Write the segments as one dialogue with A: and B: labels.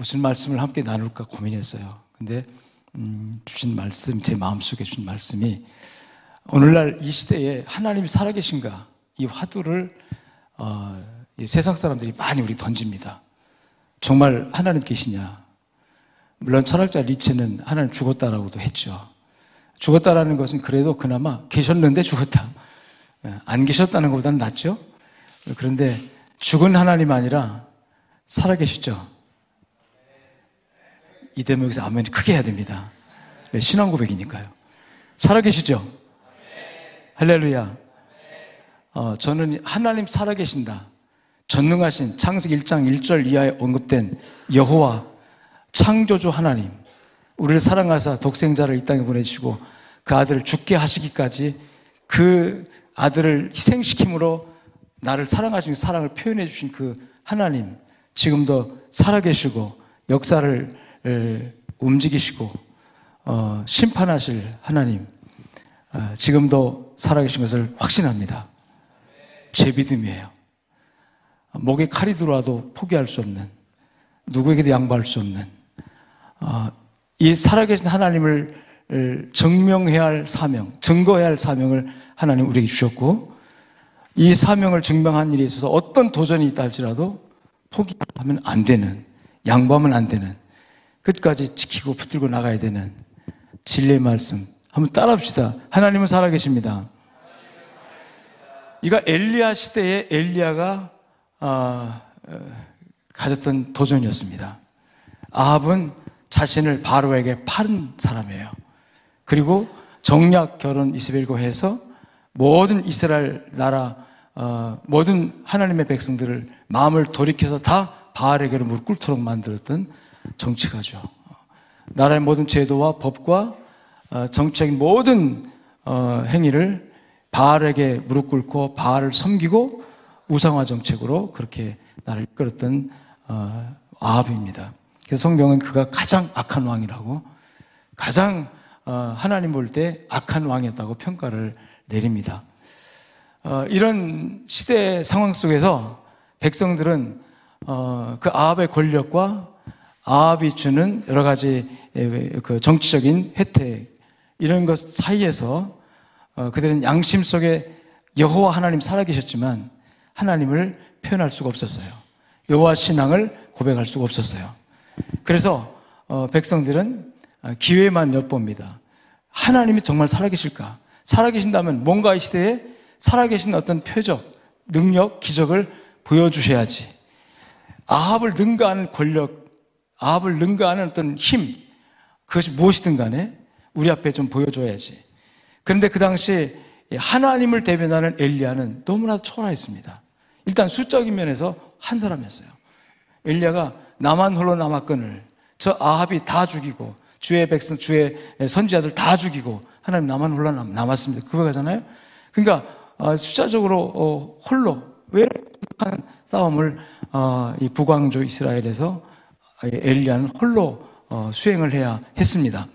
A: 무슨 말씀을 함께 나눌까 고민했어요. 근데 음, 주신 말씀, 제 마음속에 주신 말씀이 오늘날 이 시대에 하나님이 살아계신가 이 화두를 어, 이 세상 사람들이 많이 우리 던집니다. 정말 하나님 계시냐? 물론 철학자 리츠는 하나님 죽었다라고도 했죠. 죽었다라는 것은 그래도 그나마 계셨는데 죽었다. 예, 안 계셨다는 것보다는 낫죠? 그런데 죽은 하나님 아니라 살아계시죠? 이 대목에서 아멘이 크게 해야 됩니다. 신앙 고백이니까요. 살아계시죠? 할렐루야. 어, 저는 하나님 살아계신다. 전능하신 창세기 1장 1절 이하에 언급된 여호와 창조주 하나님 우리를 사랑하사 독생자를 이 땅에 보내주시고 그 아들을 죽게 하시기까지 그 아들을 희생시킴으로 나를 사랑하신 사랑을 표현해 주신 그 하나님 지금도 살아계시고 역사를 움직이시고 어, 심판하실 하나님 어, 지금도 살아계신 것을 확신합니다. 제 믿음이에요. 목에 칼이 들어와도 포기할 수 없는 누구에게도 양보할 수 없는 어, 이 살아계신 하나님을 증명해야 할 사명, 증거해야 할 사명을 하나님 우리에게 주셨고 이 사명을 증명한 일에 있어서 어떤 도전이 있다 할지라도 포기하면 안 되는 양보하면 안 되는 끝까지 지키고 붙들고 나가야 되는 진리의 말씀 한번 따라합시다. 하나님은 살아계십니다. 이가 엘리야 시대에 엘리야가 어, 어, 가졌던 도전이었습니다. 아합은 자신을 바로에게 파는 사람이에요. 그리고 정략 결혼 이스벨고 해서 모든 이스라엘 나라 어, 모든 하나님의 백성들을 마음을 돌이켜서 다 바알에게로 무릎 꿇도록 만들었던 정치가죠. 나라의 모든 제도와 법과 어, 정책인 모든 어, 행위를 바알에게 무릎 꿇고 바알을 섬기고 우상화 정책으로 그렇게 나를 이끌었던 어, 아합입니다. 그래서 성경은 그가 가장 악한 왕이라고 가장 하나님 볼 때 악한 왕이었다고 평가를 내립니다. 이런 시대 상황 속에서 백성들은 그 아합의 권력과 아합이 주는 여러 가지 그 정치적인 혜택 이런 것 사이에서 어, 그들은 양심 속에 여호와 하나님 살아계셨지만 하나님을 표현할 수가 없었어요. 여호와 신앙을 고백할 수가 없었어요. 그래서 어, 백성들은 어, 기회만 엿봅니다. 하나님이 정말 살아계실까? 살아계신다면 뭔가 이 시대에 살아계신 어떤 표적, 능력, 기적을 보여주셔야지. 아합을 능가하는 권력, 아합을 능가하는 어떤 힘, 그것이 무엇이든 간에 우리 앞에 좀 보여줘야지. 그런데 그 당시 하나님을 대변하는 엘리야는 너무나도 초라했습니다. 일단 숫자적인 면에서 한 사람이었어요. 엘리야가 나만 홀로 남았건을 저 아합이 다 죽이고 주의 백성, 주의 선지자들 다 죽이고 하나님 나만 홀로 남 았습니다. 그거잖아요. 그러니까 어, 숫자적으로 어, 홀로 왜 이렇게 싸움을 어, 이 북왕조 이스라엘에서 엘리야는 홀로 수행을 해야 했습니다.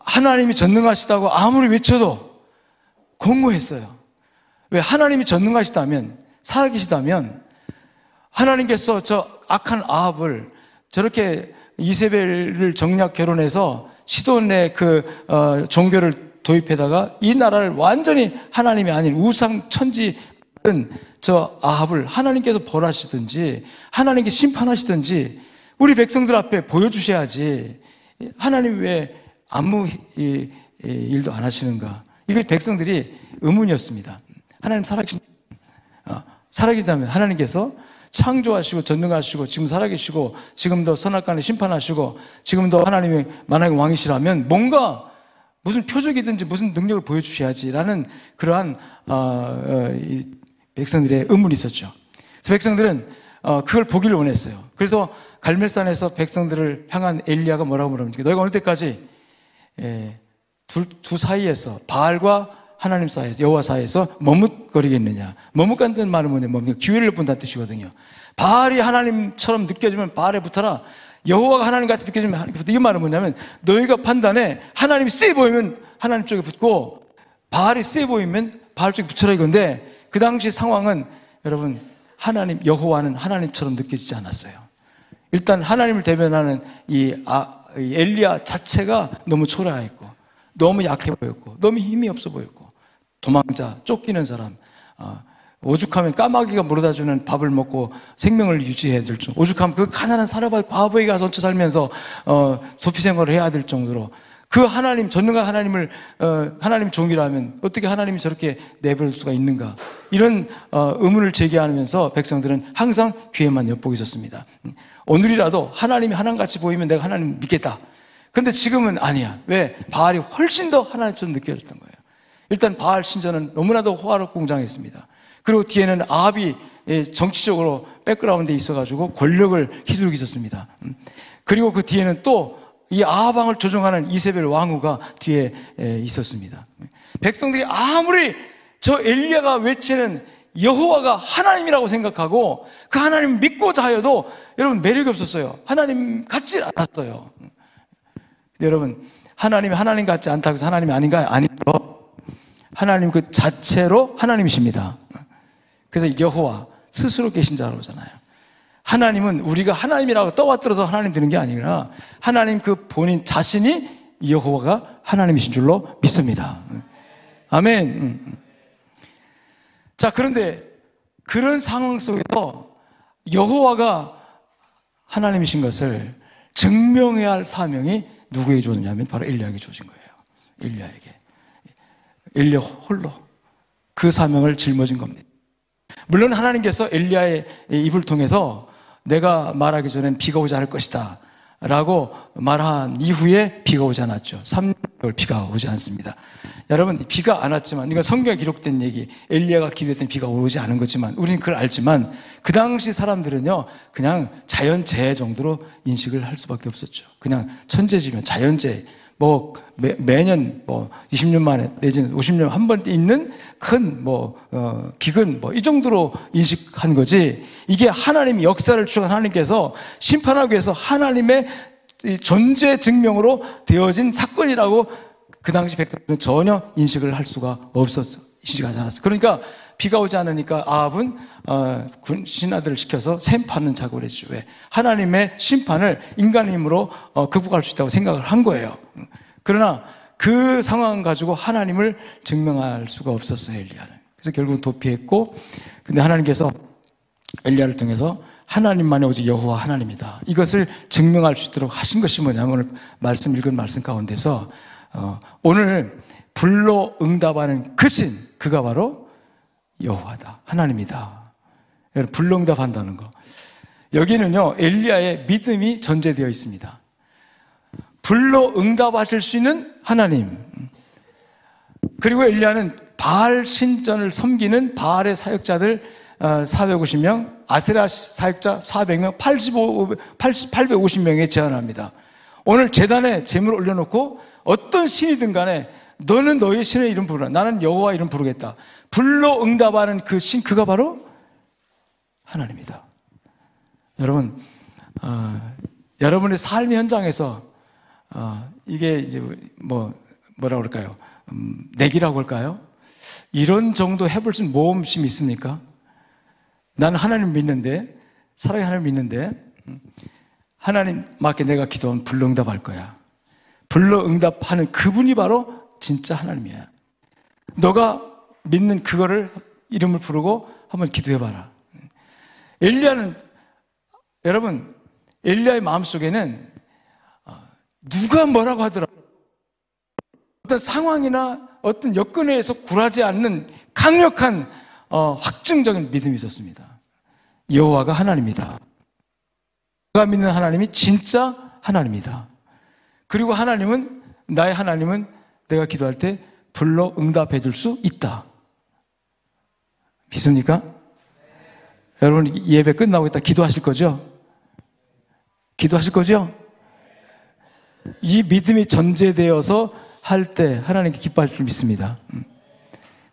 A: 하나님이 전능하시다고 아무리 외쳐도 공고했어요. 왜 하나님이 전능하시다면 살아계시다면 하나님께서 저 악한 아합을 저렇게 이세벨을 정략 결혼해서 시돈의 그 어, 종교를 도입해다가 이 나라를 완전히 하나님이 아닌 우상 천지는 저 아합을 하나님께서 벌하시든지 하나님께 심판하시든지 우리 백성들 앞에 보여주셔야지 하나님 왜 아무 일도 안 하시는가? 이게 백성들이 의문이었습니다. 하나님 살아계신, 어, 살아계시다면 하나님께서 창조하시고 전능하시고 지금 살아계시고 지금도 선악간에 심판하시고 지금도 하나님이 만약에 왕이시라면 뭔가 무슨 표적이든지 무슨 능력을 보여주셔야지라는 그러한 어, 어, 백성들의 의문이 있었죠. 그래서 백성들은 어, 그걸 보기를 원했어요. 그래서 갈멜산에서 백성들을 향한 엘리야가 뭐라고 물어봅니까? 너희가 어느 때까지 예, 두, 두 사이에서 바알과 하나님 사이에서 여호와 사이에서 머뭇거리겠느냐. 머뭇간다는 말은 뭐냐? 뭡니까? 기회를 본다는 뜻이거든요. 바알이 하나님처럼 느껴지면 바알에 붙어라. 여호와가 하나님 같이 느껴지면 하나님 붙어. 이 말은 뭐냐면 너희가 판단에 하나님이 세 보이면 하나님 쪽에 붙고 바알이 세 보이면 바알 쪽에 붙여라 이건데 그 당시 상황은 여러분 하나님 여호와는 하나님처럼 느껴지지 않았어요. 일단 하나님을 대변하는 이, 아, 이 엘리야 자체가 너무 초라했고, 너무 약해 보였고, 너무 힘이 없어 보였고, 도망자, 쫓기는 사람, 어, 오죽하면 까마귀가 물어다 주는 밥을 먹고 생명을 유지해야 될 정도. 오죽하면 그 가난한 사라발 과부에게 가서 살면서 어, 소피 생활을 해야 될 정도로 그 하나님 전능한 하나님을 어, 하나님 종이라면 어떻게 하나님이 저렇게 내버릴 수가 있는가 이런 어, 의문을 제기하면서 백성들은 항상 귀에만 엿보고 있었습니다. 오늘이라도 하나님이 하나님같이 보이면 내가 하나님 믿겠다. 근데 지금은 아니야. 왜? 바알이 훨씬 더 하나님처럼 느껴졌던 거예요. 일단 바알 신전은 너무나도 호화롭고 공장했습니다. 그리고 뒤에는 아합이 예, 정치적으로 백그라운드에 있어가지고 권력을 휘두르고 있었습니다. 음. 그리고 그 뒤에는 또 이 아합왕을 조종하는 이세벨 왕후가 뒤에 예, 있었습니다. 백성들이 아무리 저 엘리야가 외치는 여호와가 하나님이라고 생각하고 그 하나님 믿고자 하여도 여러분 매력이 없었어요. 하나님 같지 않았어요. 여러분 하나님이 하나님 같지 않다고 해서 하나님이 아닌가 아니죠. 하나님 그 자체로 하나님이십니다. 그래서 여호와 스스로 계신 자로 잖아요 하나님은 우리가 하나님이라고 떠받들어서 하나님 되는 게 아니라 하나님 그 본인 자신이 여호와가 하나님이신 줄로 믿습니다. 아멘. 자, 그런데 그런 상황 속에서 여호와가 하나님이신 것을 증명해야 할 사명이 누구에게 주어졌냐면 바로 엘리야에게 주어진 거예요. 엘리야에게. 엘리야 홀로 그 사명을 짊어진 겁니다. 물론 하나님께서 엘리야의 입을 통해서 내가 말하기 전엔 비가 오지 않을 것이다. 라고 말한 이후에 비가 오지 않았죠. 3개월 비가 오지 않습니다. 여러분, 비가 안 왔지만, 이건 성경에 기록된 얘기, 엘리야가 기도했던 비가 오지 않은 거지만, 우리는 그걸 알지만, 그 당시 사람들은요, 그냥 자연재해 정도로 인식을 할 수밖에 없었죠. 그냥 천재지면 자연재해. 뭐 매, 매년 뭐 20년 만에 내지는 50년 한 번 있는 큰뭐 어, 기근 뭐 이 정도로 인식한 거지 이게 하나님 역사를 추구한 하나님께서 심판하기 위해서 하나님의 존재 증명으로 되어진 사건이라고 그 당시 백성들은 전혀 인식을 할 수가 없었어 인식하지 않았어. 그러니까 비가 오지 않으니까 아합은 어, 군 신하들을 시켜서 샘 파는 작업을 했죠. 왜? 하나님의 심판을 인간의 힘으로 어, 극복할 수 있다고 생각을 한 거예요. 그러나 그 상황 가지고 하나님을 증명할 수가 없었어요, 엘리야는. 그래서 결국 도피했고, 근데 하나님께서 엘리야를 통해서 하나님만이 오직 여호와 하나님이다. 이것을 증명할 수 있도록 하신 것이 뭐냐면 오늘 말씀 읽은 말씀 가운데서 어, 오늘 불로 응답하는 그 신, 그가 바로 여호와다. 하나님이다. 불능답한다는 거. 여기는요, 엘리야의 믿음이 전제되어 있습니다. 불로 응답하실 수 있는 하나님. 그리고 엘리야는 바알 신전을 섬기는 바알의 사역자들 450명, 어, 아세라 사역자 400명, 85, 80, 850명에 제안합니다. 오늘 재단에 재물 올려놓고 어떤 신이든 간에 너는 너의 신의 이름 부르라. 나는 여호와 이름 부르겠다. 불로 응답하는 그 신, 그가 바로 하나님이다. 여러분, 어, 여러분의 삶의 현장에서 어, 이게 이제 뭐 뭐라 그럴까요? 음, 내기라고 할까요? 이런 정도 해볼 수 있는 모험심이 있습니까? 나는 하나님 믿는데 사랑의 하나님 믿는데 음, 하나님 맞게 내가 기도하면 불응답할 거야. 불러 응답하는 그분이 바로 진짜 하나님이야. 너가 믿는 그거를 이름을 부르고 한번 기도해봐라. 엘리야는 여러분 엘리야의 마음 속에는 어, 누가 뭐라고 하더라도 어떤 상황이나 어떤 여건에 의해서 굴하지 않는 강력한 어, 확증적인 믿음이 있었습니다. 여호와가 하나님이다. 내가 믿는 하나님이 진짜 하나님이다. 그리고 하나님은 나의 하나님은 내가 기도할 때 불러 응답해 줄 수 있다. 믿습니까? 여러분 예배 끝나고 있다 기도하실 거죠? 기도하실 거죠? 이 믿음이 전제되어서 할 때 하나님께 기뻐할 줄 믿습니다. 음.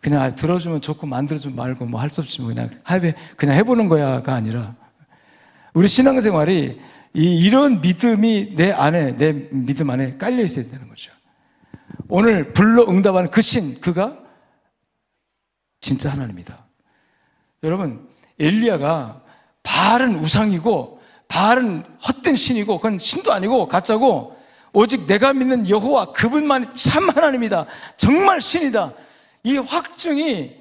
A: 그냥 아, 들어주면 좋고 만들어주면 말고 뭐 할 수 없이 뭐 그냥 해 그냥 해보는 거야가 아니라 우리 신앙생활이 이, 이런 믿음이 내 안에 내 믿음 안에 깔려 있어야 되는 거죠. 오늘 불러 응답하는 그 신, 그가 진짜 하나님이다. 여러분, 엘리야가 바알은 우상이고 바알은 헛된 신이고 그건 신도 아니고 가짜고 오직 내가 믿는 여호와 그분만이 참 하나님이다. 정말 신이다. 이 확증이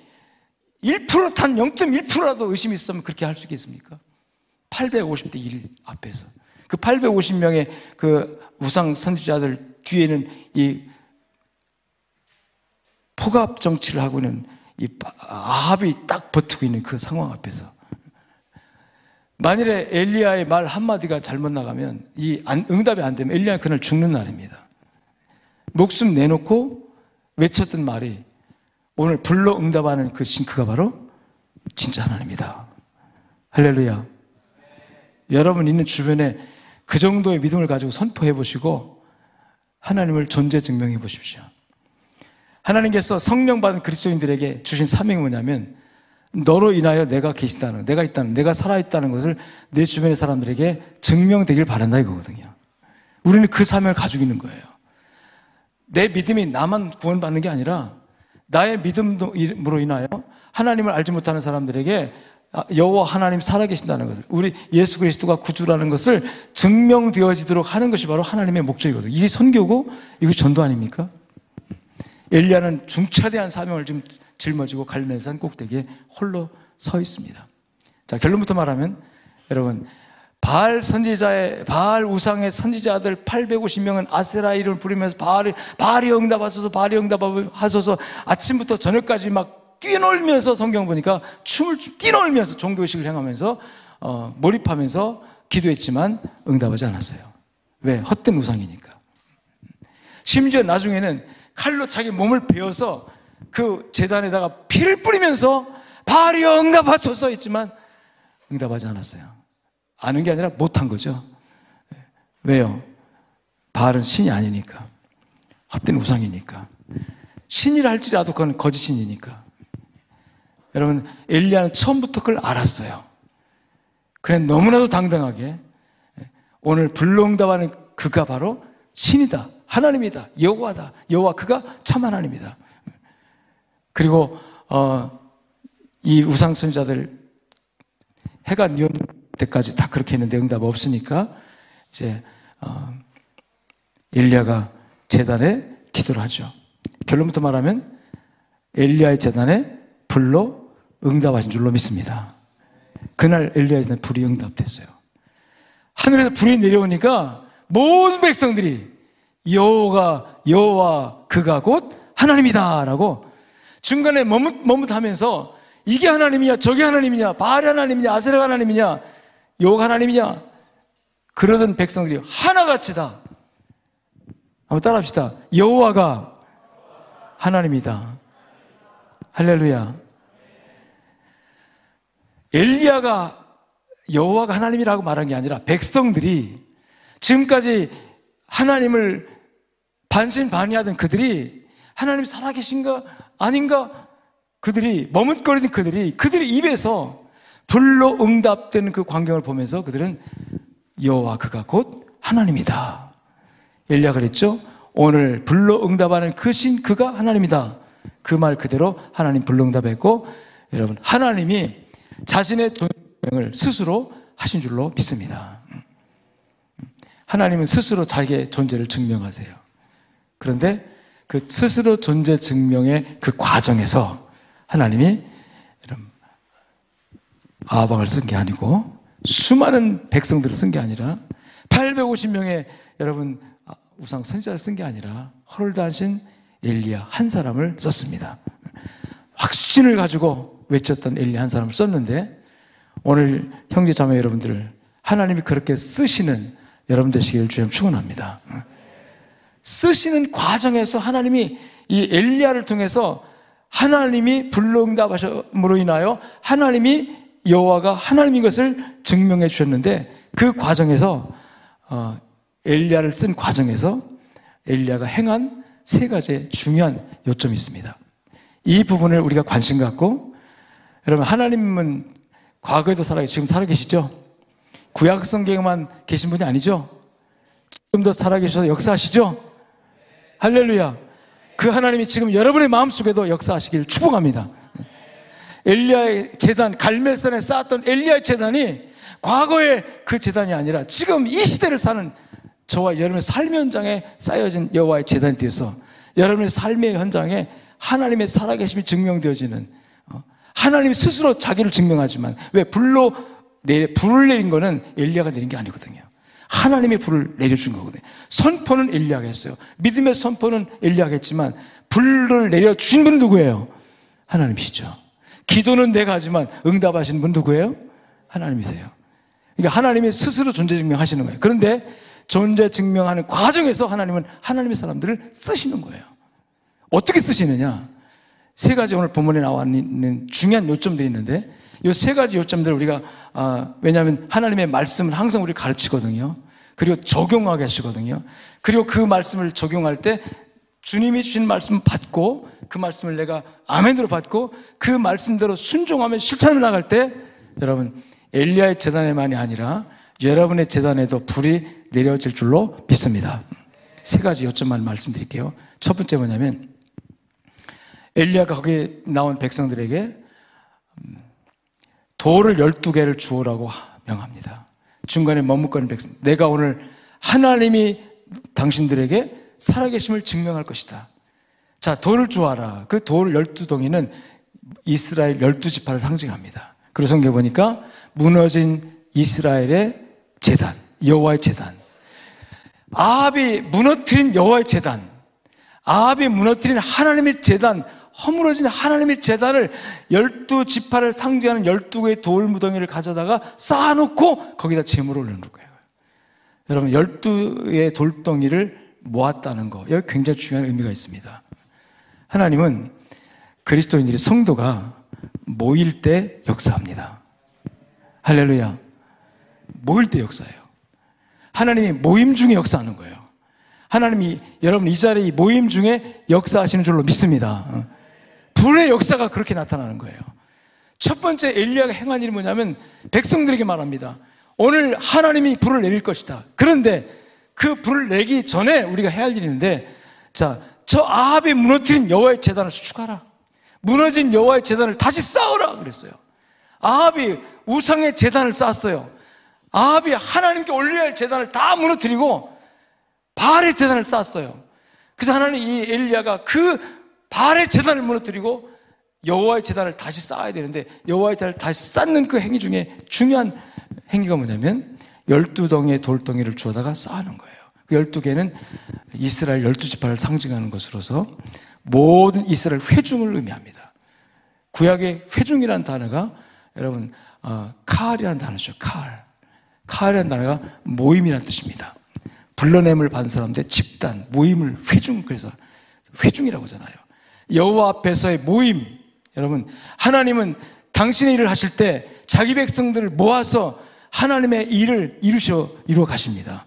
A: 1%단 0.1%라도 의심이 있으면 그렇게 할 수 있겠습니까? 850대 1 앞에서 그 850명의 그 우상 선지자들 뒤에는 이 포갑 정치를 하고 있는 이 아합이 딱 버티고 있는 그 상황 앞에서 만일에 엘리야의 말 한마디가 잘못 나가면 이 응답이 안 되면 엘리야는 그날 죽는 날입니다. 목숨 내놓고 외쳤던 말이 오늘 불러 응답하는 그 싱크가 바로 진짜 하나님이다. 할렐루야. 여러분 있는 주변에 그 정도의 믿음을 가지고 선포해 보시고 하나님을 존재 증명해 보십시오. 하나님께서 성령 받은 그리스도인들에게 주신 사명이 뭐냐면 너로 인하여 내가 계신다는, 내가 있다는, 내가 살아있다는 것을 내 주변의 사람들에게 증명되길 바란다 이거거든요. 우리는 그 사명을 가지고 있는 거예요. 내 믿음이 나만 구원받는 게 아니라 나의 믿음으로 인하여 하나님을 알지 못하는 사람들에게 아, 여호와 하나님 살아계신다는 것을 우리 예수 그리스도가 구주라는 것을 증명되어지도록 하는 것이 바로 하나님의 목적이거든요. 이게 선교고 이게 전도 아닙니까? 엘리야는 중차대한 사명을 지금 짊어지고 갈멜산 꼭대기에 홀로 서 있습니다. 자 결론부터 말하면 여러분 바알 선지자의 바알 우상의 선지자들 850명은 아세라 이름을 부르면서 바알이 바알이 응답하소서 바알이 응답하소서 아침부터 저녁까지 막 뛰놀면서 성경 보니까 춤을 뛰놀면서 종교 의식을 행하면서 어, 몰입하면서 기도했지만 응답하지 않았어요. 왜? 헛된 우상이니까. 심지어 나중에는 칼로 자기 몸을 베어서 그 재단에다가 피를 뿌리면서 바알이여 응답하소서 했지만 응답하지 않았어요. 아는 게 아니라 못한 거죠. 왜요? 바알은 신이 아니니까. 헛된 우상이니까. 신이라 할지라도 그건 거짓 신이니까. 여러분, 엘리야는 처음부터 그걸 알았어요. 그래 너무나도 당당하게 오늘 불능답하는 그가 바로 신이다. 하나님이다. 여호와다. 여호와 그가 참 하나님이다. 그리고 어, 이 우상 선자들 해가 뉘었 때까지 다 그렇게 했는데 응답 없으니까 이제 어, 엘리야가 재단에 기도를 하죠. 결론부터 말하면 엘리야의 재단에 불로 응답하신 줄로 믿습니다. 그날 엘리야의 재단에 불이 응답됐어요. 하늘에서 불이 내려오니까 모든 백성들이 여호가 여호와 그가 곧 하나님이다라고 중간에 머뭇 머뭇하면서 이게 하나님이냐 저게 하나님이냐 바알이 하나님이냐 아세라가 하나님이냐 여호가 하나님이냐? 그러던 백성들이 하나같이다. 한번 따라합시다. 여호와가 하나님이다. 할렐루야. 엘리야가 여호와가 하나님이라고 말한 게 아니라 백성들이 지금까지 하나님을 반신반의하던 그들이 하나님 살아계신가 아닌가 그들이 머뭇거리던 그들이 그들의 입에서 불로 응답되는 그 광경을 보면서 그들은 여호와 그가 곧 하나님이다. 엘리야 그랬죠? 오늘 불로 응답하는 그 신 그가 하나님이다. 그 말 그대로 하나님 불로 응답했고 여러분 하나님이 자신의 존재을 스스로 하신 줄로 믿습니다. 하나님은 스스로 자기의 존재를 증명하세요. 그런데 그 스스로 존재 증명의 그 과정에서 하나님이 아방을 쓴 게 아니고 수많은 백성들을 쓴 게 아니라 850명의 여러분 우상 선지자를 쓴 게 아니라 헐다하신 엘리야 한 사람을 썼습니다. 확신을 가지고 외쳤던 엘리야 한 사람을 썼는데 오늘 형제 자매 여러분들을 하나님이 그렇게 쓰시는 여러분 되시기를 주님 축원합니다. 쓰시는 과정에서 하나님이 이 엘리야를 통해서 하나님이 불능답하심으로 인하여 하나님이 여호와가 하나님인 것을 증명해 주셨는데 그 과정에서 어, 엘리야를 쓴 과정에서 엘리야가 행한 세 가지의 중요한 요점이 있습니다. 이 부분을 우리가 관심 갖고 여러분 하나님은 과거에도 살아 지금 살아 계시죠? 구약 성경에만 계신 분이 아니죠? 지금도 살아 계셔서 역사하시죠? 할렐루야. 그 하나님이 지금 여러분의 마음속에도 역사하시길 축복합니다. 엘리야의 재단 갈멜산에 쌓았던 엘리야의 재단이 과거의 그 재단이 아니라 지금 이 시대를 사는 저와 여러분의 삶의 현장에 쌓여진 여호와의 재단이 되어서 여러분의 삶의 현장에 하나님의 살아계심이 증명되어지는 어, 하나님 스스로 자기를 증명하지만 왜 불로 내 불을 내린 거는 엘리야가 내린 게 아니거든요. 하나님의 불을 내려준 거거든요. 선포는 엘리야가 했어요. 믿음의 선포는 엘리야가 했지만 불을 내려주신 분 누구예요? 하나님이시죠. 기도는 내가 하지만 응답하시는 분 누구예요? 하나님이세요. 그러니까 하나님이 스스로 존재 증명하시는 거예요. 그런데 존재 증명하는 과정에서 하나님은 하나님의 사람들을 쓰시는 거예요. 어떻게 쓰시느냐? 세 가지 오늘 본문에 나와 있는 중요한 요점들이 있는데 이 세 가지 요점들 우리가 아, 왜냐하면 하나님의 말씀을 항상 우리 가르치거든요. 그리고 적용하게 하시거든요. 그리고 그 말씀을 적용할 때 주님이 주신 말씀 받고 그 말씀을 내가 아멘으로 받고 그 말씀대로 순종하면 실천을 나갈 때 여러분 엘리야의 재단에만이 아니라 여러분의 재단에도 불이 내려질 줄로 믿습니다. 세 가지 요점만 말씀드릴게요. 첫 번째 뭐냐면 엘리야가 거기에 나온 백성들에게 돌을 12개를 주오라고 명합니다. 중간에 머뭇거리는 백성. 내가 오늘 하나님이 당신들에게 살아계심을 증명할 것이다. 자, 돌을 주어라. 그 돌 12덩이는 이스라엘 12지파를 상징합니다. 그리고 성경 보니까 무너진 이스라엘의 재단, 여호와의 재단. 아합이 무너뜨린 여호와의 재단. 아합이 무너뜨린 하나님의 재단, 허물어진 하나님의 재단을 열두 지파를 상징하는 열두 개의 돌 무덩이를 가져다가 쌓아놓고 거기다 재물을 올려놓은 거예요. 여러분, 열두 개의 돌덩이를 모았다는 거, 여기 굉장히 중요한 의미가 있습니다. 하나님은 그리스도인들이 성도가 모일 때 역사합니다. 할렐루야. 모일 때 역사해요. 하나님이 모임 중에 역사하는 거예요. 하나님이 여러분 이 자리에 모임 중에 역사하시는 줄로 믿습니다. 불의 역사가 그렇게 나타나는 거예요. 첫 번째 엘리야가 행한 일이 뭐냐면 백성들에게 말합니다. 오늘 하나님이 불을 내릴 것이다. 그런데 그 불을 내기 전에 우리가 해야 할 있는데 자, 저 아합이 무너뜨린 여호와의 재단을 수축하라. 무너진 여호와의 재단을 다시 쌓으라 그랬어요. 아합이 우상의 재단을 쌓았어요. 아합이 하나님께 올려야 할 재단을 다 무너뜨리고 바알의 재단을 쌓았어요. 그래서 하나님 이 엘리야가 그 발의 재단을 무너뜨리고 여호와의 재단을 다시 쌓아야 되는데 여호와의 재단을 다시 쌓는 그 행위 중에 중요한 행위가 뭐냐면 열두 덩이의 돌덩이를 주워다가 쌓는 거예요. 그 열두 개는 이스라엘 열두 지파를 상징하는 것으로서 모든 이스라엘 회중을 의미합니다. 구약의 회중이라는 단어가 여러분 어, 카알이라는 단어죠. 카알. 카알이라는 단어가 모임이라는 뜻입니다. 불러냄을 받은 사람들 집단, 모임을 회중 그래서 회중이라고 하잖아요. 여호와 앞에서의 모임. 여러분, 하나님은 당신의 일을 하실 때 자기 백성들을 모아서 하나님의 일을 이루셔 이루어 가십니다.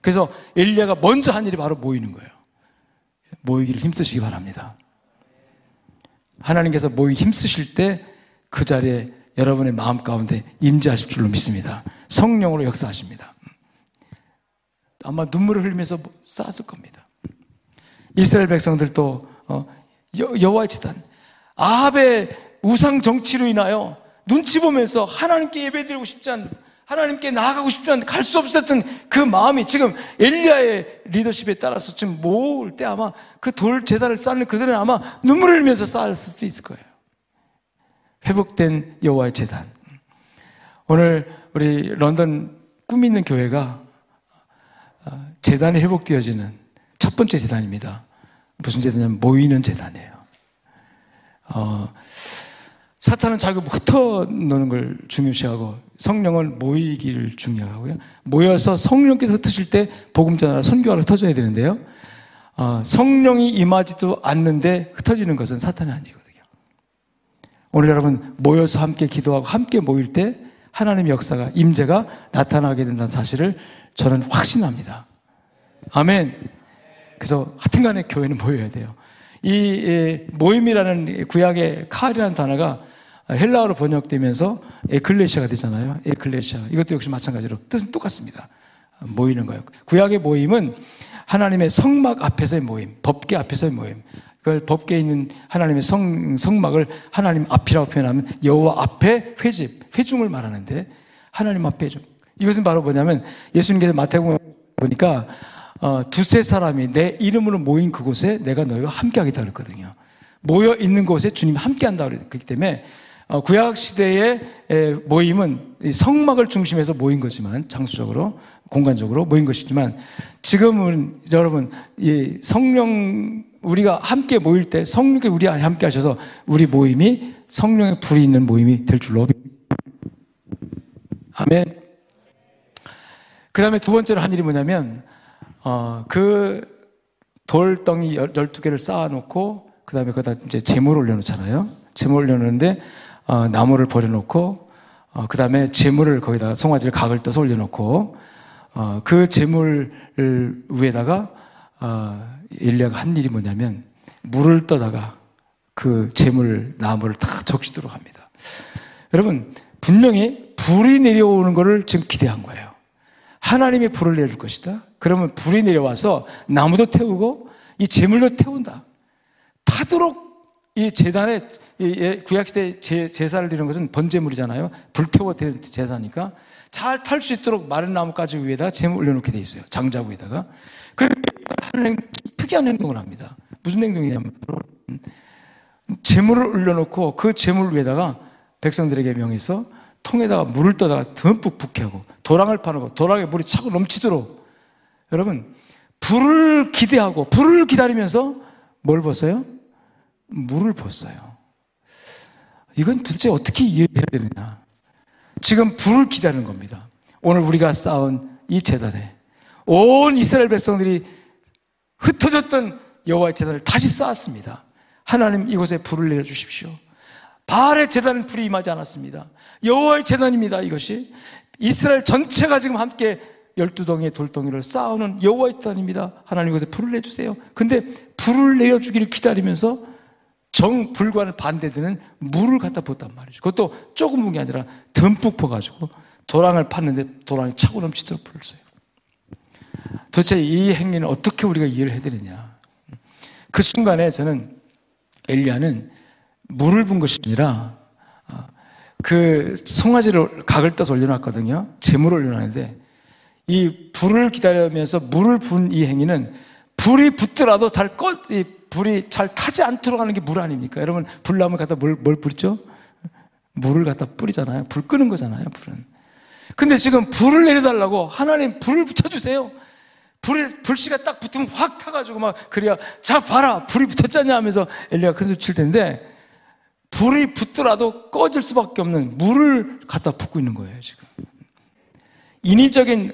A: 그래서 엘리야가 먼저 한 일이 바로 모이는 거예요. 모이기를 힘쓰시기 바랍니다. 하나님께서 모이 힘쓰실 때 그 자리에 여러분의 마음 가운데 임재하실 줄로 믿습니다. 성령으로 역사하십니다. 아마 눈물을 흘리면서 쌓았을 겁니다. 이스라엘 백성들도 어, 여호와의 재단 아합의 우상 정치로 인하여 눈치 보면서 하나님께 예배드리고 싶지 않은 하나님께 나아가고 싶지 않은 갈 수 없었던 그 마음이 지금 엘리야의 리더십에 따라서 지금 모을 때 아마 그돌 재단을 쌓는 그들은 아마 눈물을 흘리면서 쌓을 수도 있을 거예요. 회복된 여호와의 재단. 오늘 우리 런던 꿈 있는 교회가 어, 재단이 회복되어지는 첫 번째 재단입니다. 무슨 재단이냐면 모이는 재단이에요. 어, 사탄은 자기 흩어노는 걸 중요시하고 성령은 모이기를 중요하고요. 모여서 성령께서 흩으실 때 복음 전하라 선교하러 흩어져야 되는데요. 어, 성령이 임하지도 않는데 흩어지는 것은 사탄이 아니거든요. 오늘 여러분 모여서 함께 기도하고 함께 모일 때 하나님의 역사가 임재가 나타나게 된다는 사실을 저는 확신합니다. 아멘. 그래서 하여튼간에 교회는 모여야 돼요. 이 모임이라는 구약의 카이라는 단어가 헬라어로 번역되면서 에클레시아가 되잖아요. 에클레시아. 이것도 역시 마찬가지로 뜻은 똑같습니다. 모이는 거예요. 구약의 모임은 하나님의 성막 앞에서의 모임, 법계 앞에서의 모임. 그걸 법계에 있는 하나님의 성, 성막을 하나님 앞이라고 표현하면 여호와 앞에 회집, 회중을 말하는데 하나님 앞에 좀. 이것은 바로 뭐냐면 예수님께서 마태복음 보니까 어, 두세 사람이 내 이름으로 모인 그곳에 내가 너희와 함께 하겠다 그랬거든요. 모여 있는 곳에 주님 함께 한다 그랬기 때문에 어, 구약 시대의 모임은 성막을 중심해서 모인 거지만 장수적으로 공간적으로 모인 것이지만 지금은 여러분 이 성령 우리가 함께 모일 때 성령이 우리 안에 함께 하셔서 우리 모임이 성령의 불이 있는 모임이 될 줄로 아멘. 그 다음에 두 번째로 한 일이 뭐냐면 어, 그 돌덩이 12개를 쌓아놓고 그 다음에 거기다 이제 재물 올려놓잖아요. 재물 올려놓는데 어, 나무를 버려놓고 어, 그 다음에 재물을 거기다가 송아지를 각을 떠서 올려놓고 어, 그 재물 위에다가 어, 엘리야가 한 일이 뭐냐면 물을 떠다가 그 재물 나무를 다 적시도록 합니다. 여러분 분명히 불이 내려오는 것을 지금 기대한 거예요. 하나님이 불을 내줄 것이다. 그러면 불이 내려와서 나무도 태우고 이 재물도 태운다. 타도록 이 재단에 예, 구약시대 제사를 드리는 것은 번제물이잖아요. 불태워 드리는 제사니까 잘 탈 수 있도록 마른 나무까지 위에다가 재물 올려놓게 돼 있어요. 장자 위에다가. 그 하는 특이한 행동을 합니다. 무슨 행동이냐면 재물을 올려놓고 그 재물 위에다가 백성들에게 명해서 통에다가 물을 떠다가 듬뿍 붓게 하고 도랑을 파놓고 도랑에 물이 차고 넘치도록 여러분 불을 기대하고 불을 기다리면서 뭘 벗어요? 물을 벗어요. 이건 도대체 어떻게 이해해야 되느냐? 지금 불을 기다리는 겁니다. 오늘 우리가 쌓은 이 재단에 온 이스라엘 백성들이 흩어졌던 여호와의 재단을 다시 쌓았습니다. 하나님 이곳에 불을 내려 주십시오. 바알의 재단은 불이 임하지 않았습니다. 여호와의 재단입니다. 이것이 이스라엘 전체가 지금 함께 열두 덩이의 돌덩이를 쌓아오는 여호와의 재단입니다. 하나님 이곳에 불을 내주세요. 근데 불을 내려주기를 기다리면서 정불과는 반대되는 물을 갖다 붓단 말이죠. 그것도 조금 묵이 아니라 듬뿍 퍼가지고 도랑을 팠는데 도랑이 차고 넘치도록 불을 써요. 도대체 이 행위는 어떻게 우리가 이해를 해야 되느냐. 그 순간에 저는 엘리야는 물을 분 것이 아니라 어, 그 송아지를 각을 떠서 올려놨거든요. 재물을 올려놨는데 이 불을 기다리면서 물을 분 이 행위는 불이 붙더라도 잘 꺼, 이 불이 잘 타지 않도록 하는 게 물 아닙니까? 여러분 불나무 갖다 뭘, 뭘 뿌리죠? 물을 갖다 뿌리잖아요. 불 끄는 거잖아요. 불은. 근데 지금 불을 내려달라고 하나님 불을 붙여주세요. 불이, 불씨가 딱 붙으면 확 타가지고 막, 그래야, 자, 봐라! 불이 붙었잖냐 하면서 엘리가 큰 소리 칠 텐데, 불이 붙더라도 꺼질 수밖에 없는 물을 갖다 붓고 있는 거예요, 지금. 인위적인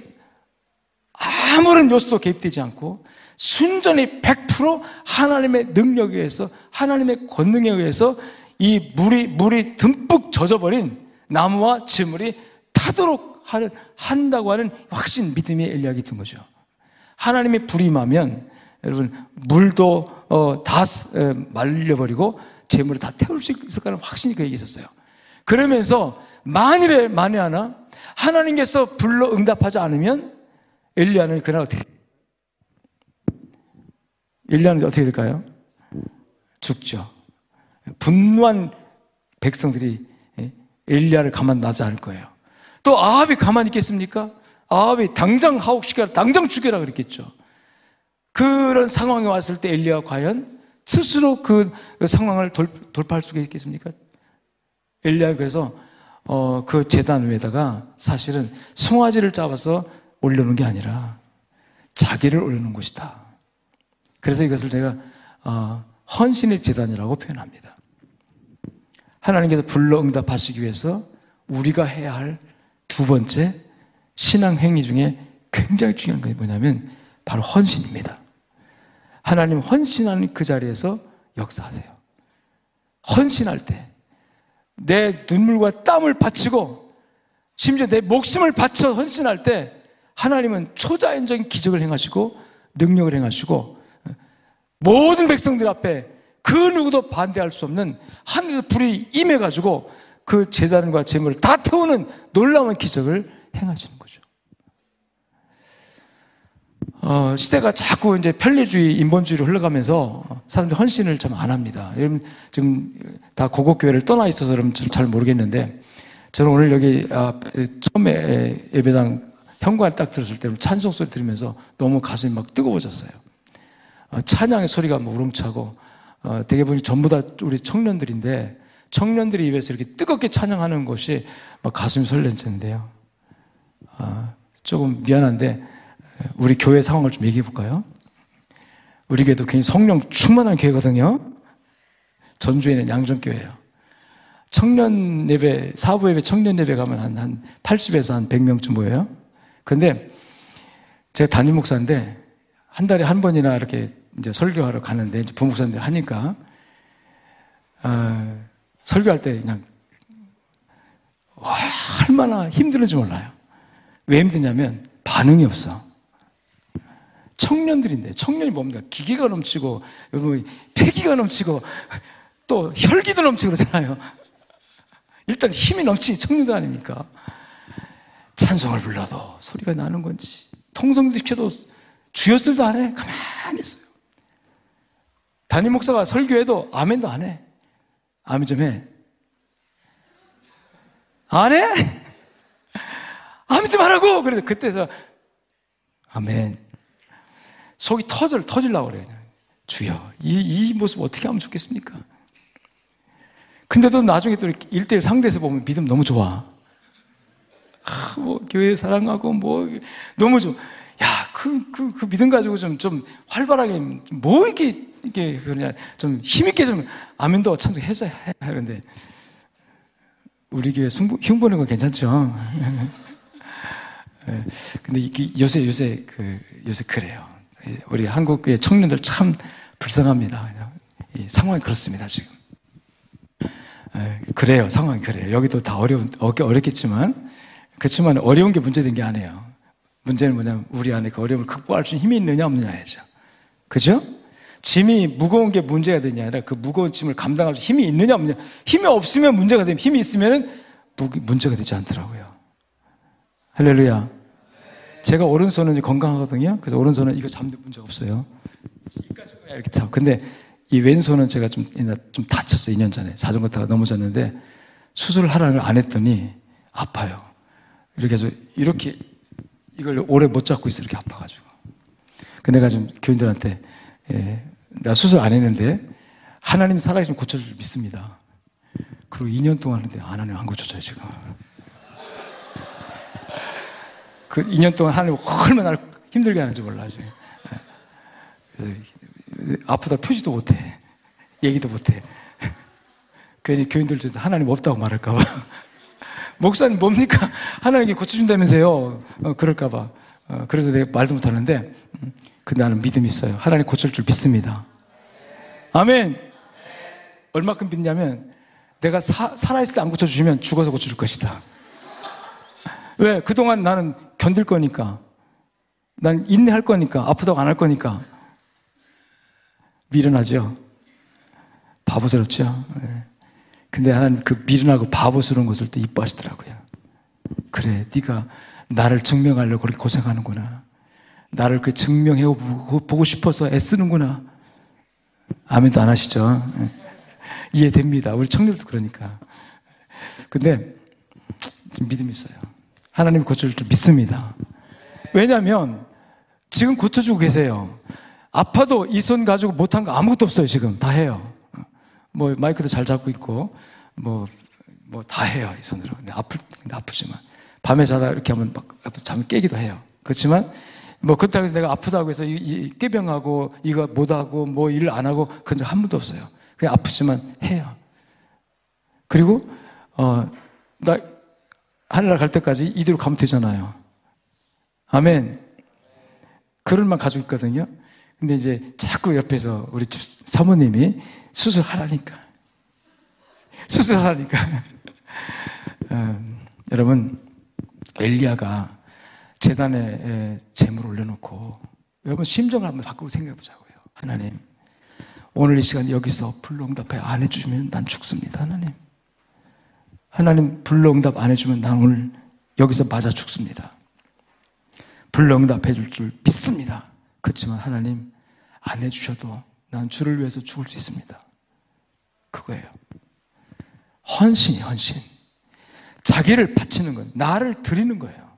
A: 아무런 요소도 개입되지 않고, 순전히 100% 하나님의 능력에 의해서, 하나님의 권능에 의해서 이 물이, 물이 듬뿍 젖어버린 나무와 재물이 타도록 하는, 한다고 하는 확신, 믿음의 엘리야기 든 거죠. 하나님의 불이 임하면 여러분 물도 어, 다 에, 말려버리고 재물을 다 태울 수 있을 거라는 확신이 그에게 있었어요. 그러면서 만일에 만에 하나 하나님께서 불러 응답하지 않으면 엘리야는 그날 어떻게 엘리야는 어떻게 될까요? 죽죠. 분노한 백성들이 엘리야를 가만 놔지 않을 거예요. 또 아합이 가만히 있겠습니까? 아합이 당장 하옥시켜라, 당장 죽여라 그랬겠죠. 그런 상황에 왔을 때 엘리야가 과연 스스로 그 상황을 돌, 파할 수가 있겠습니까? 엘리야가 그래서 어, 그 재단 위에다가 사실은 송아지를 잡아서 올려놓은 게 아니라 자기를 올려놓은 것이다. 그래서 이것을 제가 어, 헌신의 재단이라고 표현합니다. 하나님께서 불러 응답하시기 위해서 우리가 해야 할 두 번째 신앙 행위 중에 굉장히 중요한 게 뭐냐면 바로 헌신입니다. 하나님 헌신하는 그 자리에서 역사하세요. 헌신할 때 내 눈물과 땀을 바치고 심지어 내 목숨을 바쳐 헌신할 때 하나님은 초자연적인 기적을 행하시고 능력을 행하시고 모든 백성들 앞에 그 누구도 반대할 수 없는 하늘에서 불이 임해가지고 그 재단과 재물을 다 태우는 놀라운 기적을 행하시는 거죠. 어, 시대가 자꾸 이제 편리주의, 인본주의로 흘러가면서 사람들이 헌신을 좀안 합니다. 여러분, 지금 다 고국교회를 떠나 있어서 잘 모르겠는데, 저는 오늘 여기 아, 처음에 예배당 현관에 딱 들었을 때 찬송 소리 들으면서 너무 가슴이 막 뜨거워졌어요. 어, 찬양의 소리가 뭐 우렁차고 어, 대부분이 전부 다 우리 청년들인데 청년들이 입에서 이렇게 뜨겁게 찬양하는 것이 막 가슴이 설렌는데요 아, 조금 미안한데 우리 교회 상황을 좀 얘기해 볼까요? 우리 교회도 굉장히 성령 충만한 교회거든요. 전주에 는 양정교회예요. 청년 예배, 사부 예배, 청년 예배 가면 한, 한 80에서 한 100명쯤 모여요. 근데 제가 담임 목사인데 한 달에 한 번이나 이렇게 이제 설교하러 가는데 이제 부목사인데 하니까 어, 설교할 때 그냥 와, 얼마나 힘들은지 몰라요. 왜 힘드냐면 반응이 없어. 청년들인데 청년이 뭡니까? 기계가 넘치고 뭐 폐기가 넘치고 또 혈기도 넘치고 그러잖아요. 일단 힘이 넘치니 청년도 아닙니까? 찬송을 불러도 소리가 나는 건지 통성도 시켜도 주였을도 안 해. 가만히 있어요. 담임 목사가 설교해도 아멘도 안 해. 아멘 좀 해. 안 해? 아멘 좀 하라고! 그래서 그때서 아멘. 속이 터질, 터질라고 그래요. 주여. 이, 이 모습 어떻게 하면 좋겠습니까? 근데도 나중에 또 1대1 상대에서 보면 믿음 너무 좋아. 아, 뭐, 교회 사랑하고, 뭐, 너무 좋아. 야, 그, 그, 그 믿음 가지고 좀, 좀 활발하게, 뭐 이렇게, 이게, 그러냐, 좀 힘있게 좀, 아멘도 참도 해서 해. 하는데, 우리 교회 승부, 흉보는 거 괜찮죠? 예, 근데 요새, 요새, 그, 요새 그래요. 우리 한국의 청년들 참 불쌍합니다. 상황이 그렇습니다, 지금. 예, 그래요. 상황이 그래요. 여기도 다 어려운, 어렵겠지만, 그렇지만 어려운 게 문제된 게 아니에요. 문제는 뭐냐면 우리 안에 그 어려움을 극복할 수 있는 힘이 있느냐 없느냐죠. 그죠? 짐이 무거운 게 문제가 되냐 아니라 그 무거운 짐을 감당할 수 힘이 있느냐 없느냐. 힘이 없으면 문제가 되면 힘이 있으면 문제가 되지 않더라고요. 할렐루야. 제가 오른손은 건강하거든요. 그래서 오른손은 이거 잡는 문제 없어요. 이렇게 타. 근데 이 왼손은 제가 좀, 좀 다쳤어요. 2년 전에. 자전거 타가 넘어졌는데 수술을 하라는 걸안 했더니 아파요. 이렇게 해서 이렇게 이걸 오래 못 잡고 있어 이렇게 아파가지고. 그 내가 좀 교인들한테 예, 나 수술 안 했는데 하나님 살아계신 고쳐줄 줄 믿습니다. 그리고 2년 동안 했는데 하나님 안 고쳐줘요 지금. 그 2년 동안 하나님 얼마나 힘들게 하는지 몰라 지금. 예. 아프다 표시도 못해. 얘기도 못해. 괜히 교인들 중에서 하나님 없다고 말할까봐. 목사님 뭡니까? 하나님께 고쳐준다면서요. 어, 그럴까봐. 어, 그래서 내가 말도 못하는데, 음, 근데 나는 믿음이 있어요. 하나님 고칠 줄 믿습니다. 아멘! 얼마큼 믿냐면, 내가 사, 살아있을 때 안 고쳐주시면 죽어서 고쳐줄 것이다. 왜? 그동안 나는 견딜 거니까. 난 인내할 거니까. 아프다고 안 할 거니까. 미련하죠? 바보스럽죠? 네. 근데 하나님 그 미련하고 바보스러운 것을 또 이뻐하시더라고요. 그래, 네가 나를 증명하려고 그렇게 고생하는구나. 나를 그 증명해 보고 싶어서 애쓰는구나. 아멘도 안 하시죠? 네. 이해됩니다. 우리 청년도 그러니까. 근데 믿음이 있어요. 하나님 고쳐줄 줄 믿습니다. 왜냐하면 지금 고쳐주고 계세요. 아파도 이 손 가지고 못한 거 아무것도 없어요, 지금. 다 해요. 뭐, 마이크도 잘 잡고 있고, 뭐, 뭐, 다 해요, 이 손으로. 근데 아플, 근데 아프지만. 밤에 자다 이렇게 하면 막 잠이 깨기도 해요. 그렇지만, 뭐, 그렇다고 해서 내가 아프다고 해서 깨병하고, 이거 못하고, 뭐, 일을 안 하고, 그런 적 한 번도 없어요. 그냥 아프지만 해요. 그리고, 어, 나, 하늘날 갈 때까지 이대로 가면 되잖아요. 아멘. 그럴만 가지고 있거든요. 근데 이제 자꾸 옆에서 우리 사모님이 수술하라니까. 수술하라니까. 어, 여러분, 엘리야가 재단에 재물 올려놓고 여러분 심정을 한번 바꾸고 생각해 보자고요. 하나님, 오늘 이 시간 여기서 불로응답해 안 해주시면 난 죽습니다. 하나님. 하나님 불로응답 안 해주면 난 오늘 여기서 맞아 죽습니다. 불로응답해 줄 줄 믿습니다. 그렇지만 하나님 안 해주셔도 난 주를 위해서 죽을 수 있습니다. 그거예요. 헌신이 헌신. 자기를 바치는 건 나를 드리는 거예요.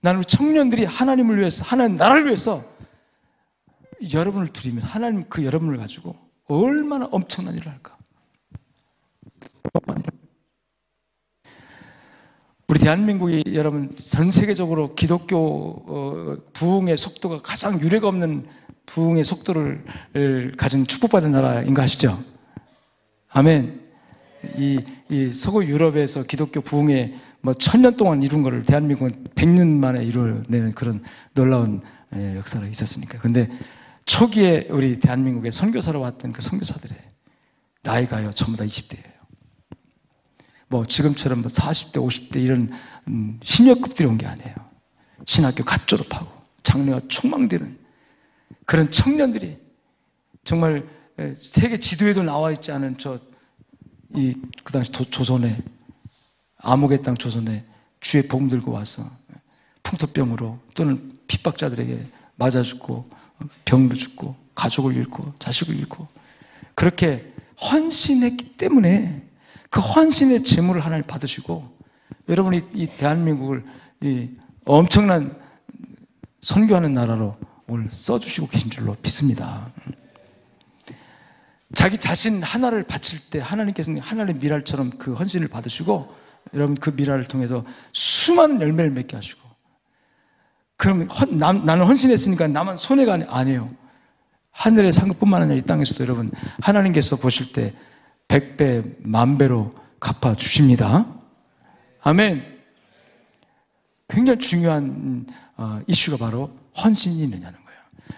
A: 나는 청년들이 하나님을 위해서, 하나님 나라를 위해서 여러분을 드리면 하나님 그 여러분을 가지고 얼마나 엄청난 일을 할까? 우리 대한민국이 여러분 전 세계적으로 기독교 어, 부흥의 속도가 가장 유례가 없는 부흥의 속도를 가진 축복받은 나라인 거 아시죠? 아멘. 이, 이 서구 유럽에서 기독교 부흥의 뭐 천년 동안 이룬 거를 대한민국은 백년 만에 이루어내는 그런 놀라운 예, 역사가 있었으니까. 근데 초기에 우리 대한민국에 선교사로 왔던 그 선교사들의 나이가요, 전부 다 20대예요. 뭐 지금처럼 뭐 40대, 50대 이런 음, 신여급들이 온 게 아니에요. 신학교 갓 졸업하고 장래가 촉망되는 그런 청년들이 정말 세계 지도에도 나와 있지 않은 저 이 그 당시 조선에 암흑의 땅 조선에 주의 복음 들고 와서 풍토병으로 또는 핍박자들에게 맞아 죽고 병으로 죽고 가족을 잃고 자식을 잃고 그렇게 헌신했기 때문에 그 헌신의 재물을 하나님 받으시고 여러분이 이 대한민국을 이 엄청난 선교하는 나라로 오늘 써주시고 계신 줄로 믿습니다. 자기 자신 하나를 바칠 때 하나님께서는 하나님의 미랄처럼 그 헌신을 받으시고 여러분 그 미랄을 통해서 수많은 열매를 맺게 하시고 그럼 헌, 남, 나는 헌신했으니까 나만 손해가 아니에요. 하늘의 상급뿐만 아니라 이 땅에서도 여러분 하나님께서 보실 때 백배, 만배로 갚아 주십니다. 아멘. 굉장히 중요한 어, 이슈가 바로 헌신이 있느냐는.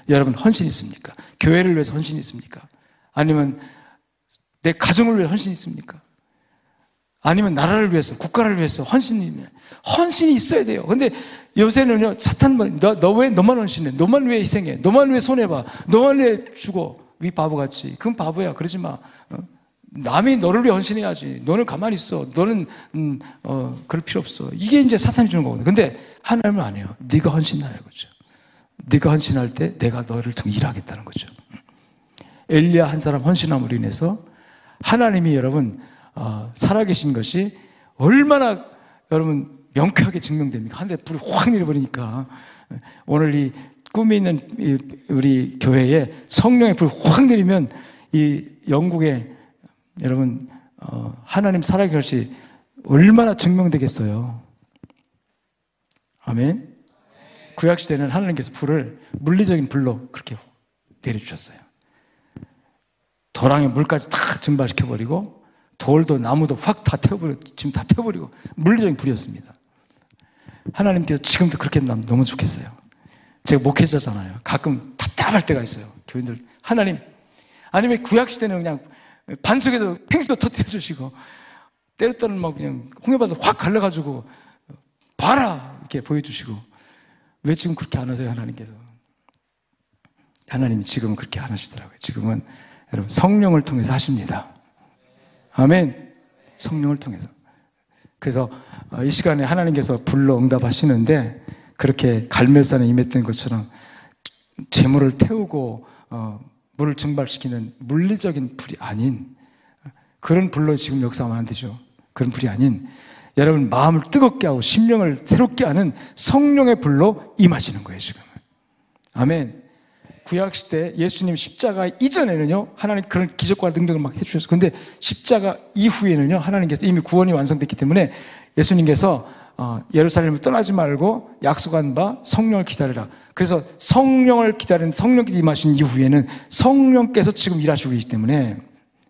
A: 여러분 헌신 있습니까? 교회를 위해서 헌신 있습니까? 아니면 내 가정을 위해 헌신 있습니까? 아니면 나라를 위해서, 국가를 위해서 헌신이 있냐? 헌신이 있어야 돼요. 근데 요새는요, 사탄, 뭐, 너, 너 왜, 너만 헌신해? 너만 왜 희생해? 너만 왜 손해봐? 너만 왜 죽어? 위 바보같이. 그건 바보야. 그러지 마. 어? 남이 너를 위해 헌신해야지. 너는 가만히 있어. 너는 음, 어, 그럴 필요 없어. 이게 이제 사탄이 주는 거거든요. 근데 하나님은 안 해요. 네가 헌신하는 거죠. 네가 헌신할 때 내가 너를 통해 일하겠다는 거죠. 엘리야 한 사람 헌신함으로 인해서 하나님이 여러분 어, 살아계신 것이 얼마나 여러분 명쾌하게 증명됩니까? 한대 불이 확 내려버리니까 오늘 이 꿈에 있는 우리 교회에 성령의 불이 확 내리면 이 영국의 여러분 어, 하나님 살아계 것이 얼마나 증명되겠어요. 아멘. 구약 시대는 하나님께서 불을 물리적인 불로 그렇게 내려주셨어요. 도랑에 물까지 다 증발시켜 버리고 돌도 나무도 확 다 태워버리고 지금 다 태워버리고 물리적인 불이었습니다. 하나님께서 지금도 그렇게 나면 너무 좋겠어요. 제가 목회자잖아요. 가끔 답답할 때가 있어요. 교인들 하나님 아니면 구약 시대는 그냥 반석에도 탱수도 터뜨려 주시고 때렸더니 막 그냥 홍해바다 확 갈라가지고 봐라 이렇게 보여주시고 왜 지금 그렇게 안 하세요 하나님께서? 하나님이 지금은 그렇게 안 하시더라고요. 지금은 여러분 성령을 통해서 하십니다. 아멘. 성령을 통해서. 그래서 어, 이 시간에 하나님께서 불러 응답하시는데 그렇게 갈멜산에 임했던 것처럼 재물을 태우고 어, 물을 증발시키는 물리적인 불이 아닌 그런 불로 지금 역사하면 안 되죠. 그런 불이 아닌 여러분 마음을 뜨겁게 하고 심령을 새롭게 하는 성령의 불로 임하시는 거예요, 지금. 아멘. 구약 시대 예수님 십자가 이전에는요 하나님 그런 기적과 능력을 막 해주셨어요. 근데 십자가 이후에는요 하나님께서 이미 구원이 완성됐기 때문에 예수님께서 어, 예루살렘을 떠나지 말고 약속한 바 성령을 기다리라. 그래서 성령을 기다리는 성령께서 임하신 이후에는 성령께서 지금 일하시고 계시기 때문에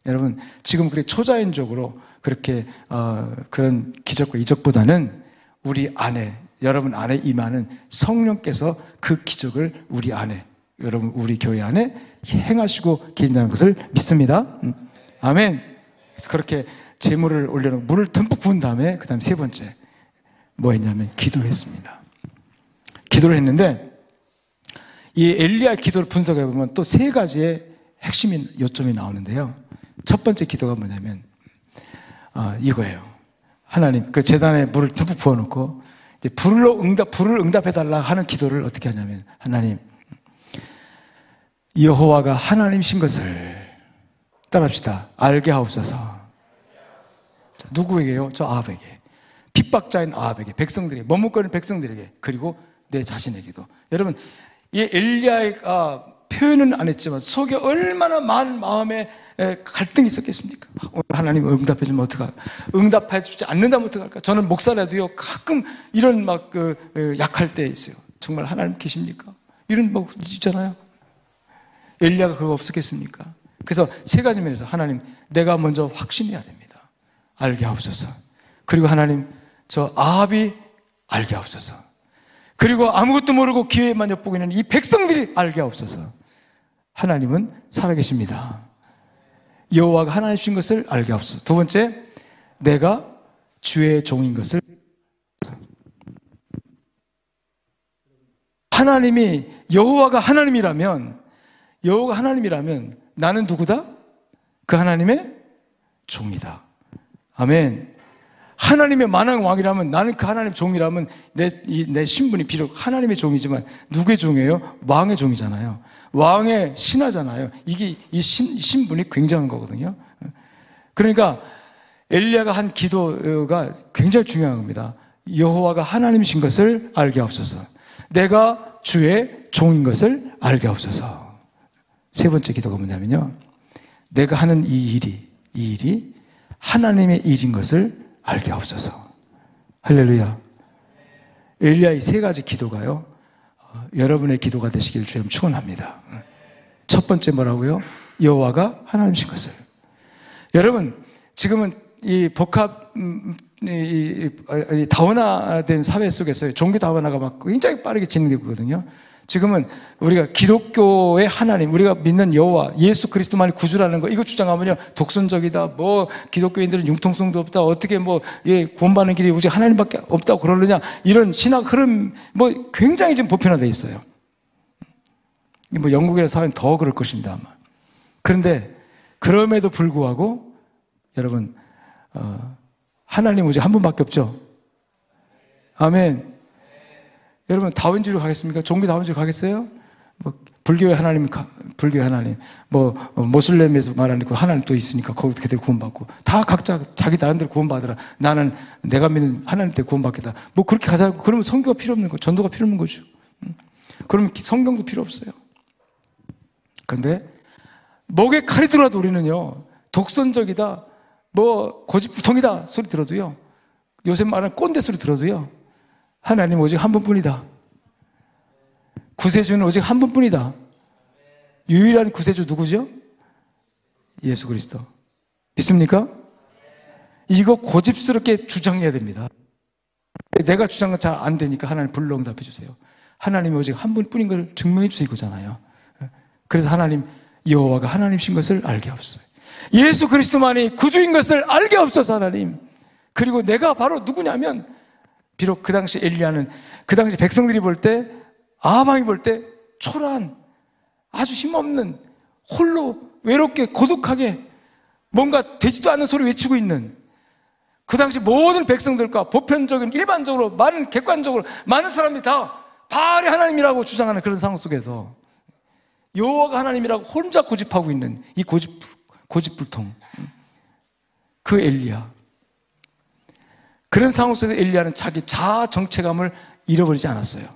A: 여러분 지금 그렇게 초자연적으로 그렇게 어, 그런 기적과 이적보다는 우리 안에 여러분 안에 임하는 성령께서 그 기적을 우리 안에 여러분 우리 교회 안에 행하시고 계신다는 것을 믿습니다. 음. 아멘. 그렇게 재물을 올려놓고 물을 듬뿍 부은 다음에 그다음 세 번째 뭐 했냐면 기도했습니다. 기도를 했는데 이 엘리야 기도를 분석해 보면 또 세 가지의 핵심인 요점이 나오는데요. 첫 번째 기도가 뭐냐면 어, 이거예요. 하나님 그 재단에 물을 듬뿍 부어놓고 이제 불로 응답 불을 응답해 달라 하는 기도를 어떻게 하냐면 하나님 여호와가 하나님신 것을 따라합시다. 알게 하옵소서. 누구에게요? 저 아합에게. 핍박자인 아합에게, 백성들에게, 머뭇거리는 백성들에게, 그리고 내 자신에게도. 여러분, 이 엘리야가 표현은 안 했지만 속에 얼마나 많은 마음에 갈등이 있었겠습니까? 오늘 하나님 응답해 주면 어떡할까? 응답해 주지 않는다면 어떡할까? 저는 목사라도요, 가끔 이런 막, 그, 약할 때 있어요. 정말 하나님 계십니까? 이런 뭐, 있잖아요. 엘리야가 그거 없었겠습니까? 그래서 세 가지 면에서 하나님, 내가 먼저 확신해야 됩니다. 알게 하옵소서. 그리고 하나님, 저 아합이 알게 하옵소서. 그리고 아무것도 모르고 기회만 엿보고 있는 이 백성들이 알게 하옵소서. 하나님은 살아계십니다. 여호와가 하나님 주신 것을 알게 하옵소서. 두 번째, 내가 주의 종인 것을 하나님이 여호와가 하나님이라면 여호와가 하나님이라면 나는 누구다? 그 하나님의 종이다. 아멘. 하나님의 만왕 왕이라면 나는 그 하나님 종이라면 내, 이, 내 신분이 비록 하나님의 종이지만 누구의 종이에요? 왕의 종이잖아요. 왕의 신하잖아요. 이게 이 신, 신분이 굉장한 거거든요. 그러니까 엘리야가 한 기도가 굉장히 중요한 겁니다. 여호와가 하나님이신 것을 알게 하옵소서. 내가 주의 종인 것을 알게 하옵소서. 세 번째 기도가 뭐냐면요. 내가 하는 이 일이, 이 일이 하나님의 일인 것을 알게 하옵소서. 할렐루야. 엘리야의 세 가지 기도가요. 어, 여러분의 기도가 되시길 주님 축원합니다. 첫 번째 뭐라고요? 여호와가 하나님이신 것을. 여러분 지금은 이 복합 음, 이, 이, 다원화된 사회 속에서 종교 다원화가 막 굉장히 빠르게 진행되고 있거든요. 지금은 우리가 기독교의 하나님, 우리가 믿는 여호와, 예수 그리스도만이 구주라는 거 이거 주장하면요 독선적이다. 뭐 기독교인들은 융통성도 없다. 어떻게 뭐 예, 구원받는 길이 오직 하나님밖에 없다고 그러느냐 이런 신학 흐름 뭐 굉장히 지금 보편화돼 있어요. 뭐 영국이나 사회는 더 그럴 것입니다 아마. 그런데 그럼에도 불구하고 여러분 어, 하나님 오직 한 분밖에 없죠. 아멘. 여러분 다원주로 가겠습니까? 종교 다원주로 가겠어요? 뭐 불교의 하나님, 불교의 하나님, 뭐 어, 모슬렘에서 말하는 그 하나님 또 있으니까 거기도 그대로 구원받고 다 각자 자기 나름대로 구원받으라. 나는 내가 믿는 하나님 때 구원받겠다. 뭐 그렇게 가자고 그러면 성교가 필요 없는 거, 전도가 필요 없는 거죠. 그러면 성경도 필요 없어요. 근데 목에 칼이 들어도 우리는요 독선적이다, 뭐 고집부통이다 소리 들어도요 요새 말하는 꼰대 소리 들어도요 하나님 오직 한 분뿐이다. 구세주는 오직 한 분뿐이다. 유일한 구세주 누구죠? 예수 그리스도. 믿습니까? 이거 고집스럽게 주장해야 됩니다. 내가 주장은 잘 안 되니까 하나님 불러 응답해 주세요. 하나님이 오직 한 분뿐인 걸 증명해 주세요 이거잖아요. 그래서 하나님 여호와가 하나님신 것을 알게 없어요. 예수 그리스도만이 구주인 것을 알게 없어서 하나님. 그리고 내가 바로 누구냐면 비록 그 당시 엘리야는 그 당시 백성들이 볼 때 아방이 볼 때 초라한 아주 힘없는 홀로 외롭게 고독하게 뭔가 되지도 않는 소리 외치고 있는 그 당시 모든 백성들과 보편적인 일반적으로 많은 객관적으로 많은 사람들이 다 바알이 하나님이라고 주장하는 그런 상황 속에서 여호와가 하나님이라고 혼자 고집하고 있는 이 고집 고집불통 그 엘리야 그런 상황 속에서 엘리야는 자기 자아 정체감을 잃어버리지 않았어요.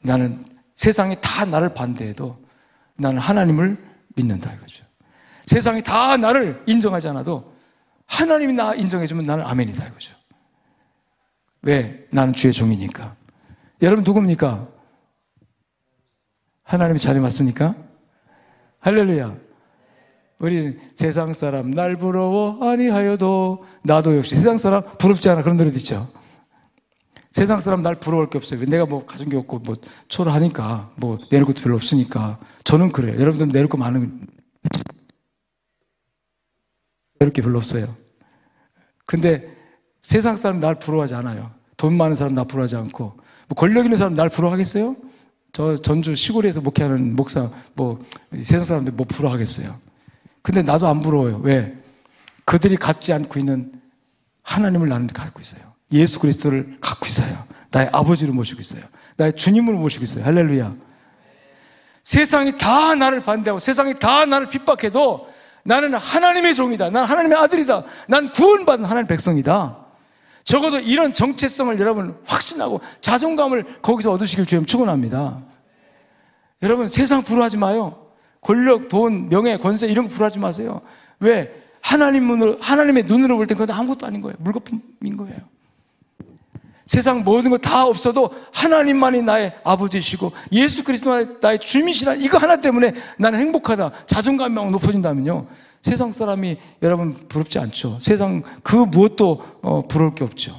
A: 나는 세상이 다 나를 반대해도 나는 하나님을 믿는다 이거죠. 세상이 다 나를 인정하지 않아도 하나님이 나 인정해주면 나는 아멘이다 이거죠. 왜? 나는 주의 종이니까. 여러분 누굽니까? 하나님이 자리 맞습니까? 할렐루야. 우리 세상 사람 날 부러워 아니하여도 나도 역시 세상 사람 부럽지 않아 그런 노래도 있죠. 세상 사람 날 부러울 게 없어요. 내가 뭐 가진 게 없고 뭐 초라하니까 뭐 내릴 것도 별로 없으니까 저는 그래요. 여러분들 내릴 거 많은 내릴 게 별로 없어요. 근데 세상 사람 날 부러워하지 않아요. 돈 많은 사람 나 부러워하지 않고 뭐 권력 있는 사람 날 부러워하겠어요? 저 전주 시골에서 목회하는 목사 뭐 세상 사람들 뭐 부러워하겠어요? 근데 나도 안 부러워요. 왜? 그들이 갖지 않고 있는 하나님을 나는 갖고 있어요. 예수 그리스도를 갖고 있어요. 나의 아버지를 모시고 있어요. 나의 주님을 모시고 있어요. 할렐루야. 세상이 다 나를 반대하고 세상이 다 나를 핍박해도 나는 하나님의 종이다. 난 하나님의 아들이다. 난 구원받은 하나님의 백성이다. 적어도 이런 정체성을 여러분 확신하고 자존감을 거기서 얻으시길 주님 축원합니다. 여러분 세상 불화하지 마요. 권력, 돈, 명예, 권세 이런 거 불화하지 마세요. 왜? 하나님 눈으로 하나님의 눈으로 볼때 그건 아무것도 아닌 거예요. 물거품인 거예요. 세상 모든 거 다 없어도 하나님만이 나의 아버지시고 예수 그리스도가 나의 주님이시라 이거 하나 때문에 나는 행복하다. 자존감이 막 높아진다면요. 세상 사람이 여러분 부럽지 않죠. 세상 그 무엇도 어, 부러울 게 없죠.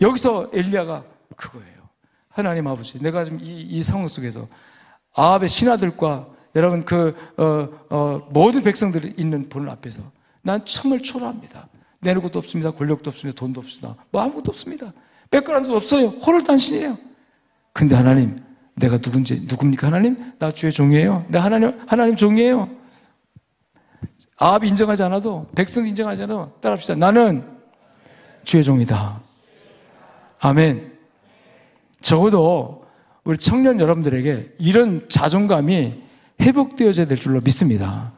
A: 여기서 엘리야가 그거예요. 하나님 아버지, 내가 지금 이, 이 상황 속에서 아합의 신하들과 여러분 그 어, 어, 모든 백성들이 있는 본 앞에서 난 정말 초라합니다. 내는 것도 없습니다. 권력도 없습니다. 돈도 없습니다. 뭐 아무것도 없습니다. 백그라운드도 없어요. 홀을단신이에요. 근데 하나님, 내가 누군지 누굽니까 하나님? 나 주의 종이에요. 내 하나님 하나님 종이에요. 아합이 인정하지 않아도 백성 인정하지 않아도 따라합시다. 나는 주의 종이다. 아멘. 적어도 우리 청년 여러분들에게 이런 자존감이 회복되어져야 될 줄로 믿습니다.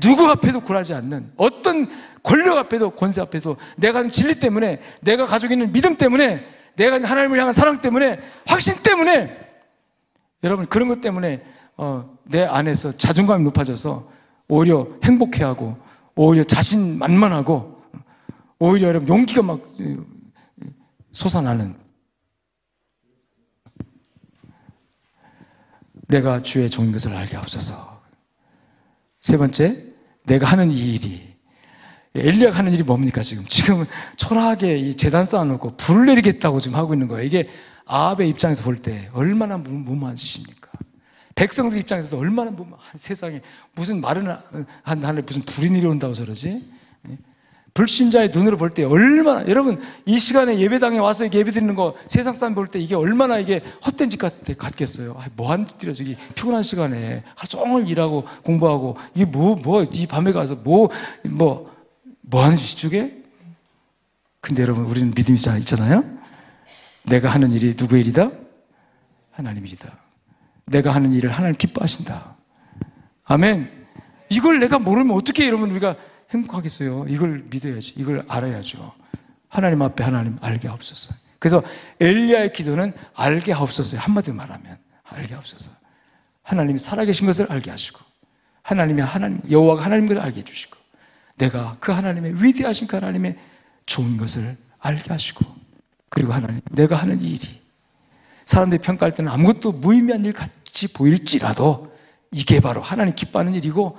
A: 누구 앞에도 굴하지 않는 어떤 권력 앞에도 권세 앞에도 내가 진리 때문에 내가 가지고 있는 믿음 때문에 내가 하나님을 향한 사랑 때문에 확신 때문에 여러분 그런 것 때문에 어, 내 안에서 자존감이 높아져서 오히려 행복해하고 오히려 자신 만만하고 오히려 여러분 용기가 막 솟아나는 내가 주의 종인 것을 알게 하옵소서. 세 번째, 내가 하는 이 일이 엘리야가 하는 일이 뭡니까 지금? 지금 초라하게 이 재단 쌓아놓고 불을 내리겠다고 지금 하고 있는 거예요. 이게 아합의 입장에서 볼 때 얼마나 무모한 짓입니까? 백성들 입장에서도 얼마나 무모한 세상에 무슨 마른 한 하늘 무슨 불이 내려온다고 저러지? 불신자의 눈으로 볼 때 얼마나 여러분 이 시간에 예배당에 와서 예배 드리는 거 세상 사람 볼 때 이게 얼마나 이게 헛된 짓 같, 같겠어요. 뭐한 짓이야 저기 피곤한 시간에 하루 종일 일하고 공부하고 이게 뭐 뭐 이 밤에 가서 뭐 뭐 뭐 하는 짓이 게 근데 여러분 우리는 믿음이 있잖아요. 내가 하는 일이 누구의 일이다? 하나님 일이다. 내가 하는 일을 하나님 기뻐하신다. 아멘. 이걸 내가 모르면 어떻게 여러분 우리가 행복하겠어요. 이걸 믿어야지. 이걸 알아야죠. 하나님 앞에 하나님 알게 하옵소서. 그래서 엘리야의 기도는 알게 하옵소서. 한마디로 말하면 알게 하옵소서. 하나님이 살아계신 것을 알게 하시고 하나님이 하나님 여호와가 하나님인 것을 알게 해 주시고 내가 그 하나님의 위대하신 그 하나님의 좋은 것을 알게 하시고 그리고 하나님 내가 하는 일이 사람들이 평가할 때는 아무것도 무의미한 일 같이 보일지라도 이게 바로 하나님 기뻐하는 일이고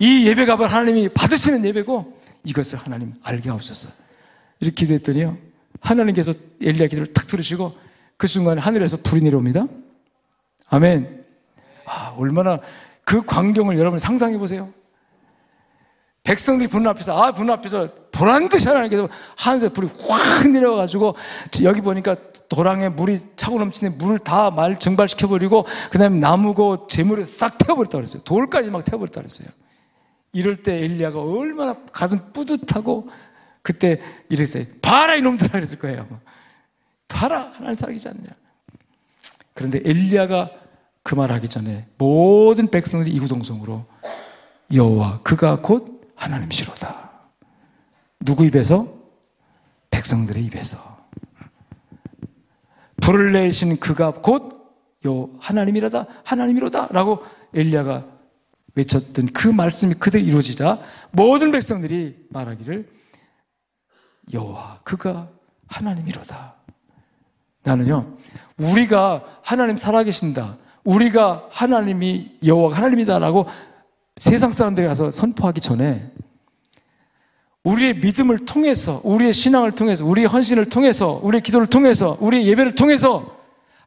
A: 이 예배가 바로 하나님이 받으시는 예배고 이것을 하나님 알게 하옵소서. 이렇게 기도했더니요. 하나님께서 엘리야 기도를 탁 들으시고 그 순간에 하늘에서 불이 내려옵니다. 아멘. 아, 얼마나 그 광경을 여러분 상상해 보세요. 백성들이 분 앞에서 아, 분 앞에서 보란 듯이 하나님께서 하늘에 불이 확 내려와가지고 여기 보니까 도랑에 물이 차고 넘치는 물을 다 말 증발시켜버리고 그 다음에 나무고 재물을 싹 태워버렸다 그랬어요. 돌까지 막 태워버렸다 그랬어요. 이럴 때 엘리야가 얼마나 가슴 뿌듯하고 그때 이랬어요. 봐라 이놈들아 그랬을 거예요. 봐라 하나님 살아계지 않냐. 그런데 엘리야가 그 말하기 전에 모든 백성들이 이구동성으로 여호와 그가 곧 하나님이시로다. 누구 입에서? 백성들의 입에서. 불을 내신 그가 곧 요 하나님이라다 하나님이로다라고 엘리야가 외쳤던 그 말씀이 그대로 이루어지자 모든 백성들이 말하기를 여호와 그가 하나님이로다. 나는요 우리가 하나님 살아계신다. 우리가 하나님이 여호와 하나님이다라고 세상 사람들이 가서 선포하기 전에 우리의 믿음을 통해서 우리의 신앙을 통해서 우리의 헌신을 통해서 우리의 기도를 통해서 우리의 예배를 통해서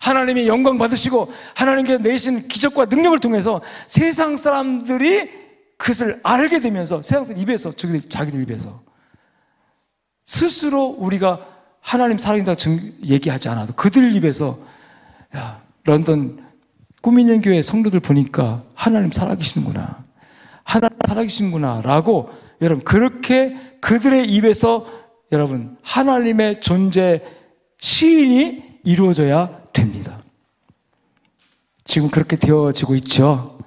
A: 하나님이 영광 받으시고 하나님께 내신 기적과 능력을 통해서 세상 사람들이 그것을 알게 되면서 세상 사람 입에서 자기들, 자기들 입에서 스스로 우리가 하나님 살아계다 얘기하지 않아도 그들 입에서 야 런던 꾸미는 교회 성도들 보니까 하나님 살아계시는구나. 하나님 살아계시는구나 라고 여러분 그렇게 그들의 입에서 여러분 하나님의 존재 시인이 이루어져야 됩니다. 지금 그렇게 되어지고 있죠.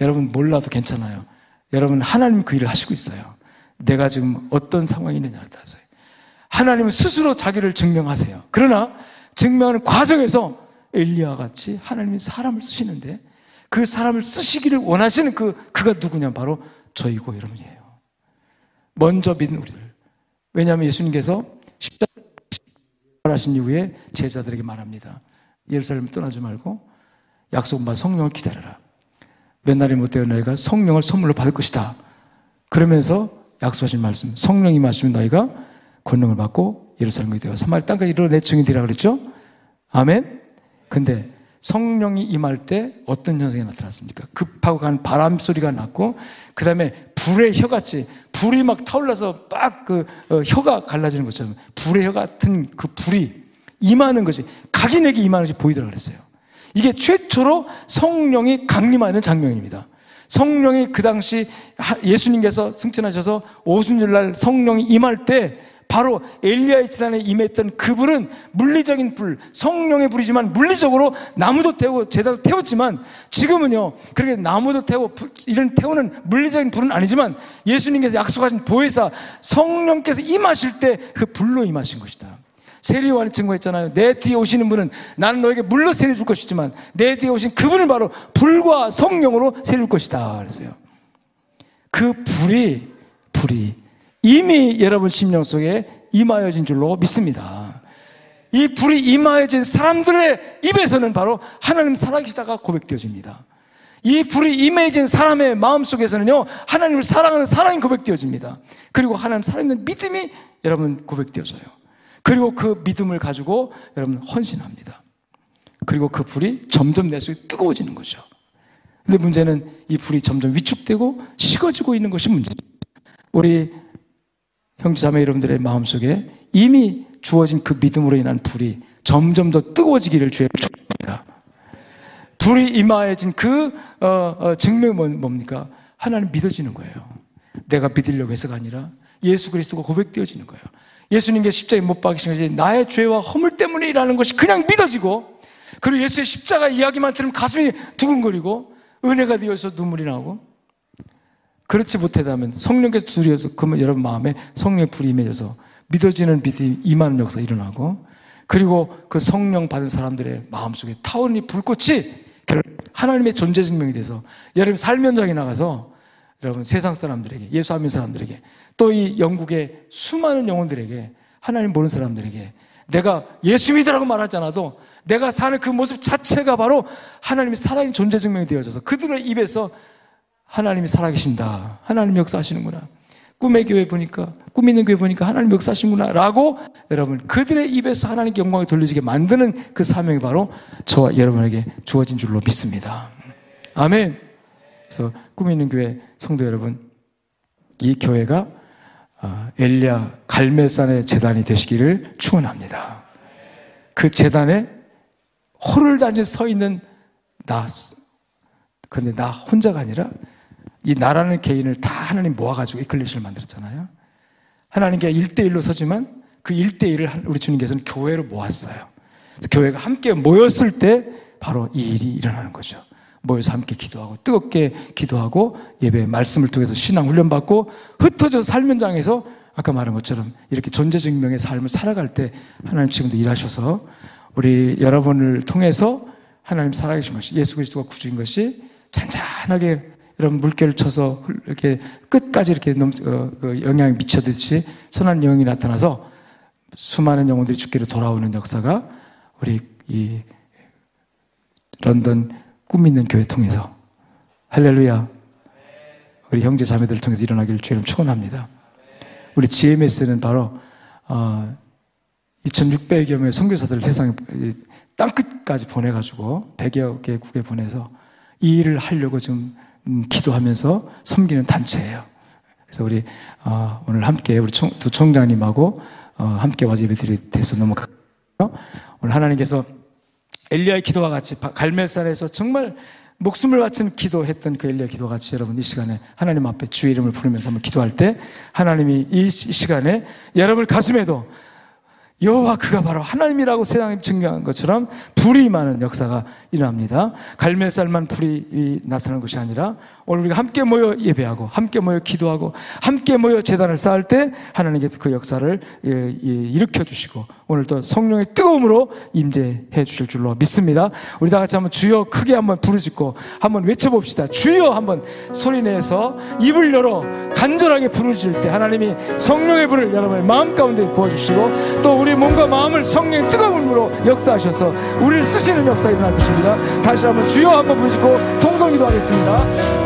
A: 여러분 몰라도 괜찮아요. 여러분 하나님 그 일을 하시고 있어요. 내가 지금 어떤 상황이 있느냐를 따라서 하나님은 스스로 자기를 증명하세요. 그러나 증명하는 과정에서 엘리야 같이 하나님이 사람을 쓰시는데 그 사람을 쓰시기를 원하시는 그 그가 누구냐 바로 저희고 여러분이에요. 먼저 믿는 우리들. 왜냐하면 예수님께서 십자가 하신 이후에 제자들에게 말합니다. 예루살렘 떠나지 말고 약속은 바 성령을 기다려라. 몇 날이 못 되어 너희가 성령을 선물로 받을 것이다. 그러면서 약속하신 말씀, 성령이 마시면 너희가 권능을 받고 예루살렘이 되어 사마리 땅까지 이르러 내 증인되라 그랬죠? 아멘? 근데 성령이 임할 때 어떤 현상이 나타났습니까? 급하고 가는 바람 소리가 났고, 그 다음에 불의 혀같이, 불이 막 타올라서 빡그 어, 혀가 갈라지는 것처럼 불의 혀 같은 그 불이 임하는 것이, 각인에게 임하는 것이 보이더라 그랬어요. 이게 최초로 성령이 강림하는 장면입니다. 성령이 그 당시 예수님께서 승천하셔서 오순절날 성령이 임할 때 바로 엘리야의 재단에 임했던 그 불은 물리적인 불, 성령의 불이지만 물리적으로 나무도 태우고 제단도 태웠지만 지금은요, 그렇게 나무도 태우고 이런 태우는 물리적인 불은 아니지만 예수님께서 약속하신 보혜사 성령께서 임하실 때 그 불로 임하신 것이다. 세리와는 증거했잖아요. 내 뒤에 오시는 분은 나는 너에게 물로 세례 줄 것이지만 내 뒤에 오신 그분은 바로 불과 성령으로 줄 것이다. 그랬어요. 그 불이, 불이 이미 여러분 심령 속에 임하여진 줄로 믿습니다. 이 불이 임하여진 사람들의 입에서는 바로 하나님 살아계시다가 고백되어집니다. 이 불이 임해진 사람의 마음 속에서는요, 하나님을 사랑하는 사랑이 고백되어집니다. 그리고 하나님 살아있는 믿음이 여러분 고백되어져요. 그리고 그 믿음을 가지고 여러분 헌신합니다. 그리고 그 불이 점점 내 속에 뜨거워지는 거죠. 근데 문제는 이 불이 점점 위축되고 식어지고 있는 것이 문제죠. 우리 형제자매 여러분들의 마음속에 이미 주어진 그 믿음으로 인한 불이 점점 더 뜨거워지기를 주의 축복합니다. 불이 임하여진 그 어, 어, 증명은 뭡니까? 하나님 믿어지는 거예요. 내가 믿으려고 해서가 아니라 예수 그리스도가 고백되어지는 거예요. 예수님께 십자가에 못 박히신 것이 나의 죄와 허물 때문이라는 것이 그냥 믿어지고 그리고 예수의 십자가 이야기만 들으면 가슴이 두근거리고 은혜가 되어서 눈물이 나오고 그렇지 못하다면 성령께서 두드려서 그러면 여러분 마음에 성령의 불이 임해져서 믿어지는 믿음이 임하는 역사 일어나고 그리고 그 성령 받은 사람들의 마음속에 타오르는 불꽃이 하나님의 존재 증명이 돼서 여러분 삶 현장에 나가서 여러분 세상 사람들에게 예수 안 믿는 사람들에게 또 이 영국의 수많은 영혼들에게 하나님 모르는 사람들에게 내가 예수 믿으라고 말하지 않아도 내가 사는 그 모습 자체가 바로 하나님의 살아있는 존재 증명이 되어져서 그들의 입에서 하나님이 살아계신다. 하나님 역사하시는구나. 꿈의 교회 보니까, 꿈 있는 교회 보니까 하나님 역사하시는구나. 라고 여러분, 그들의 입에서 하나님께 영광이 돌려지게 만드는 그 사명이 바로 저와 여러분에게 주어진 줄로 믿습니다. 아멘. 그래서 꿈 있는 교회 성도 여러분, 이 교회가 어, 엘리야 갈멜산의 재단이 되시기를 축원합니다. 그 재단에 호를 단지 서 있는 나, 그런데 나 혼자가 아니라 이 나라는 개인을 다 하나님 모아가지고 이클리시를 만들었잖아요. 하나님께 1대1로 서지만 그 1대1을 우리 주님께서는 교회로 모았어요. 교회가 함께 모였을 때 바로 이 일이 일어나는 거죠. 모여서 함께 기도하고 뜨겁게 기도하고 예배 말씀을 통해서 신앙 훈련 받고 흩어져 삶 현장에서 아까 말한 것처럼 이렇게 존재 증명의 삶을 살아갈 때 하나님 지금도 일하셔서 우리 여러분을 통해서 하나님 살아계신 것이 예수 그리스도가 구주인 것이 잔잔하게 이런 물결을 쳐서 이렇게 끝까지 이렇게 넘, 어, 그 영향이 미쳐듯이 선한 영이 나타나서 수많은 영혼들이 죽기로 돌아오는 역사가 우리 이 런던 꿈 있는 교회 통해서 할렐루야 우리 형제 자매들을 통해서 일어나기를 주님 축원합니다. 우리 GMS는 바로 어, 2,600여 명의 선교사들을 세상에 땅 끝까지 보내가지고 100여 개국에 보내서 이 일을 하려고 지금 음, 기도하면서 섬기는 단체예요. 그래서 우리 어, 오늘 함께 우리 총, 두 총장님하고 어, 함께 와서 예배드리 돼서 너무 감사해요. 오늘 하나님께서 엘리야의 기도와 같이 갈멜산에서 정말 목숨을 바친 기도했던 그 엘리야 기도와 같이 여러분 이 시간에 하나님 앞에 주의 이름을 부르면서 한번 기도할 때 하나님이 이 시간에 여러분 가슴에도 여호와 그가 바로 하나님이라고 세상에 증명한 것처럼 불이 많은 역사가 일어납니다. 갈멜살만 불이 나타나는 것이 아니라 오늘 우리가 함께 모여 예배하고 함께 모여 기도하고 함께 모여 재단을 쌓을 때 하나님께서 그 역사를 예, 예, 일으켜 주시고 오늘 또 성령의 뜨거움으로 임재해 주실 줄로 믿습니다. 우리 다 같이 한번 주여 크게 한번 부르짖고 한번 외쳐봅시다. 주여 한번 소리 내서 입을 열어 간절하게 부르짖을 때 하나님이 성령의 불을 여러분의 마음 가운데 부어주시고 또 우리 몸과 마음을 성령의 뜨거움으로 역사하셔서 우리를 쓰시는 역사 일어날 것입니다. 다시 한번 주여 한번 부르짖고 통성 기도 하겠습니다.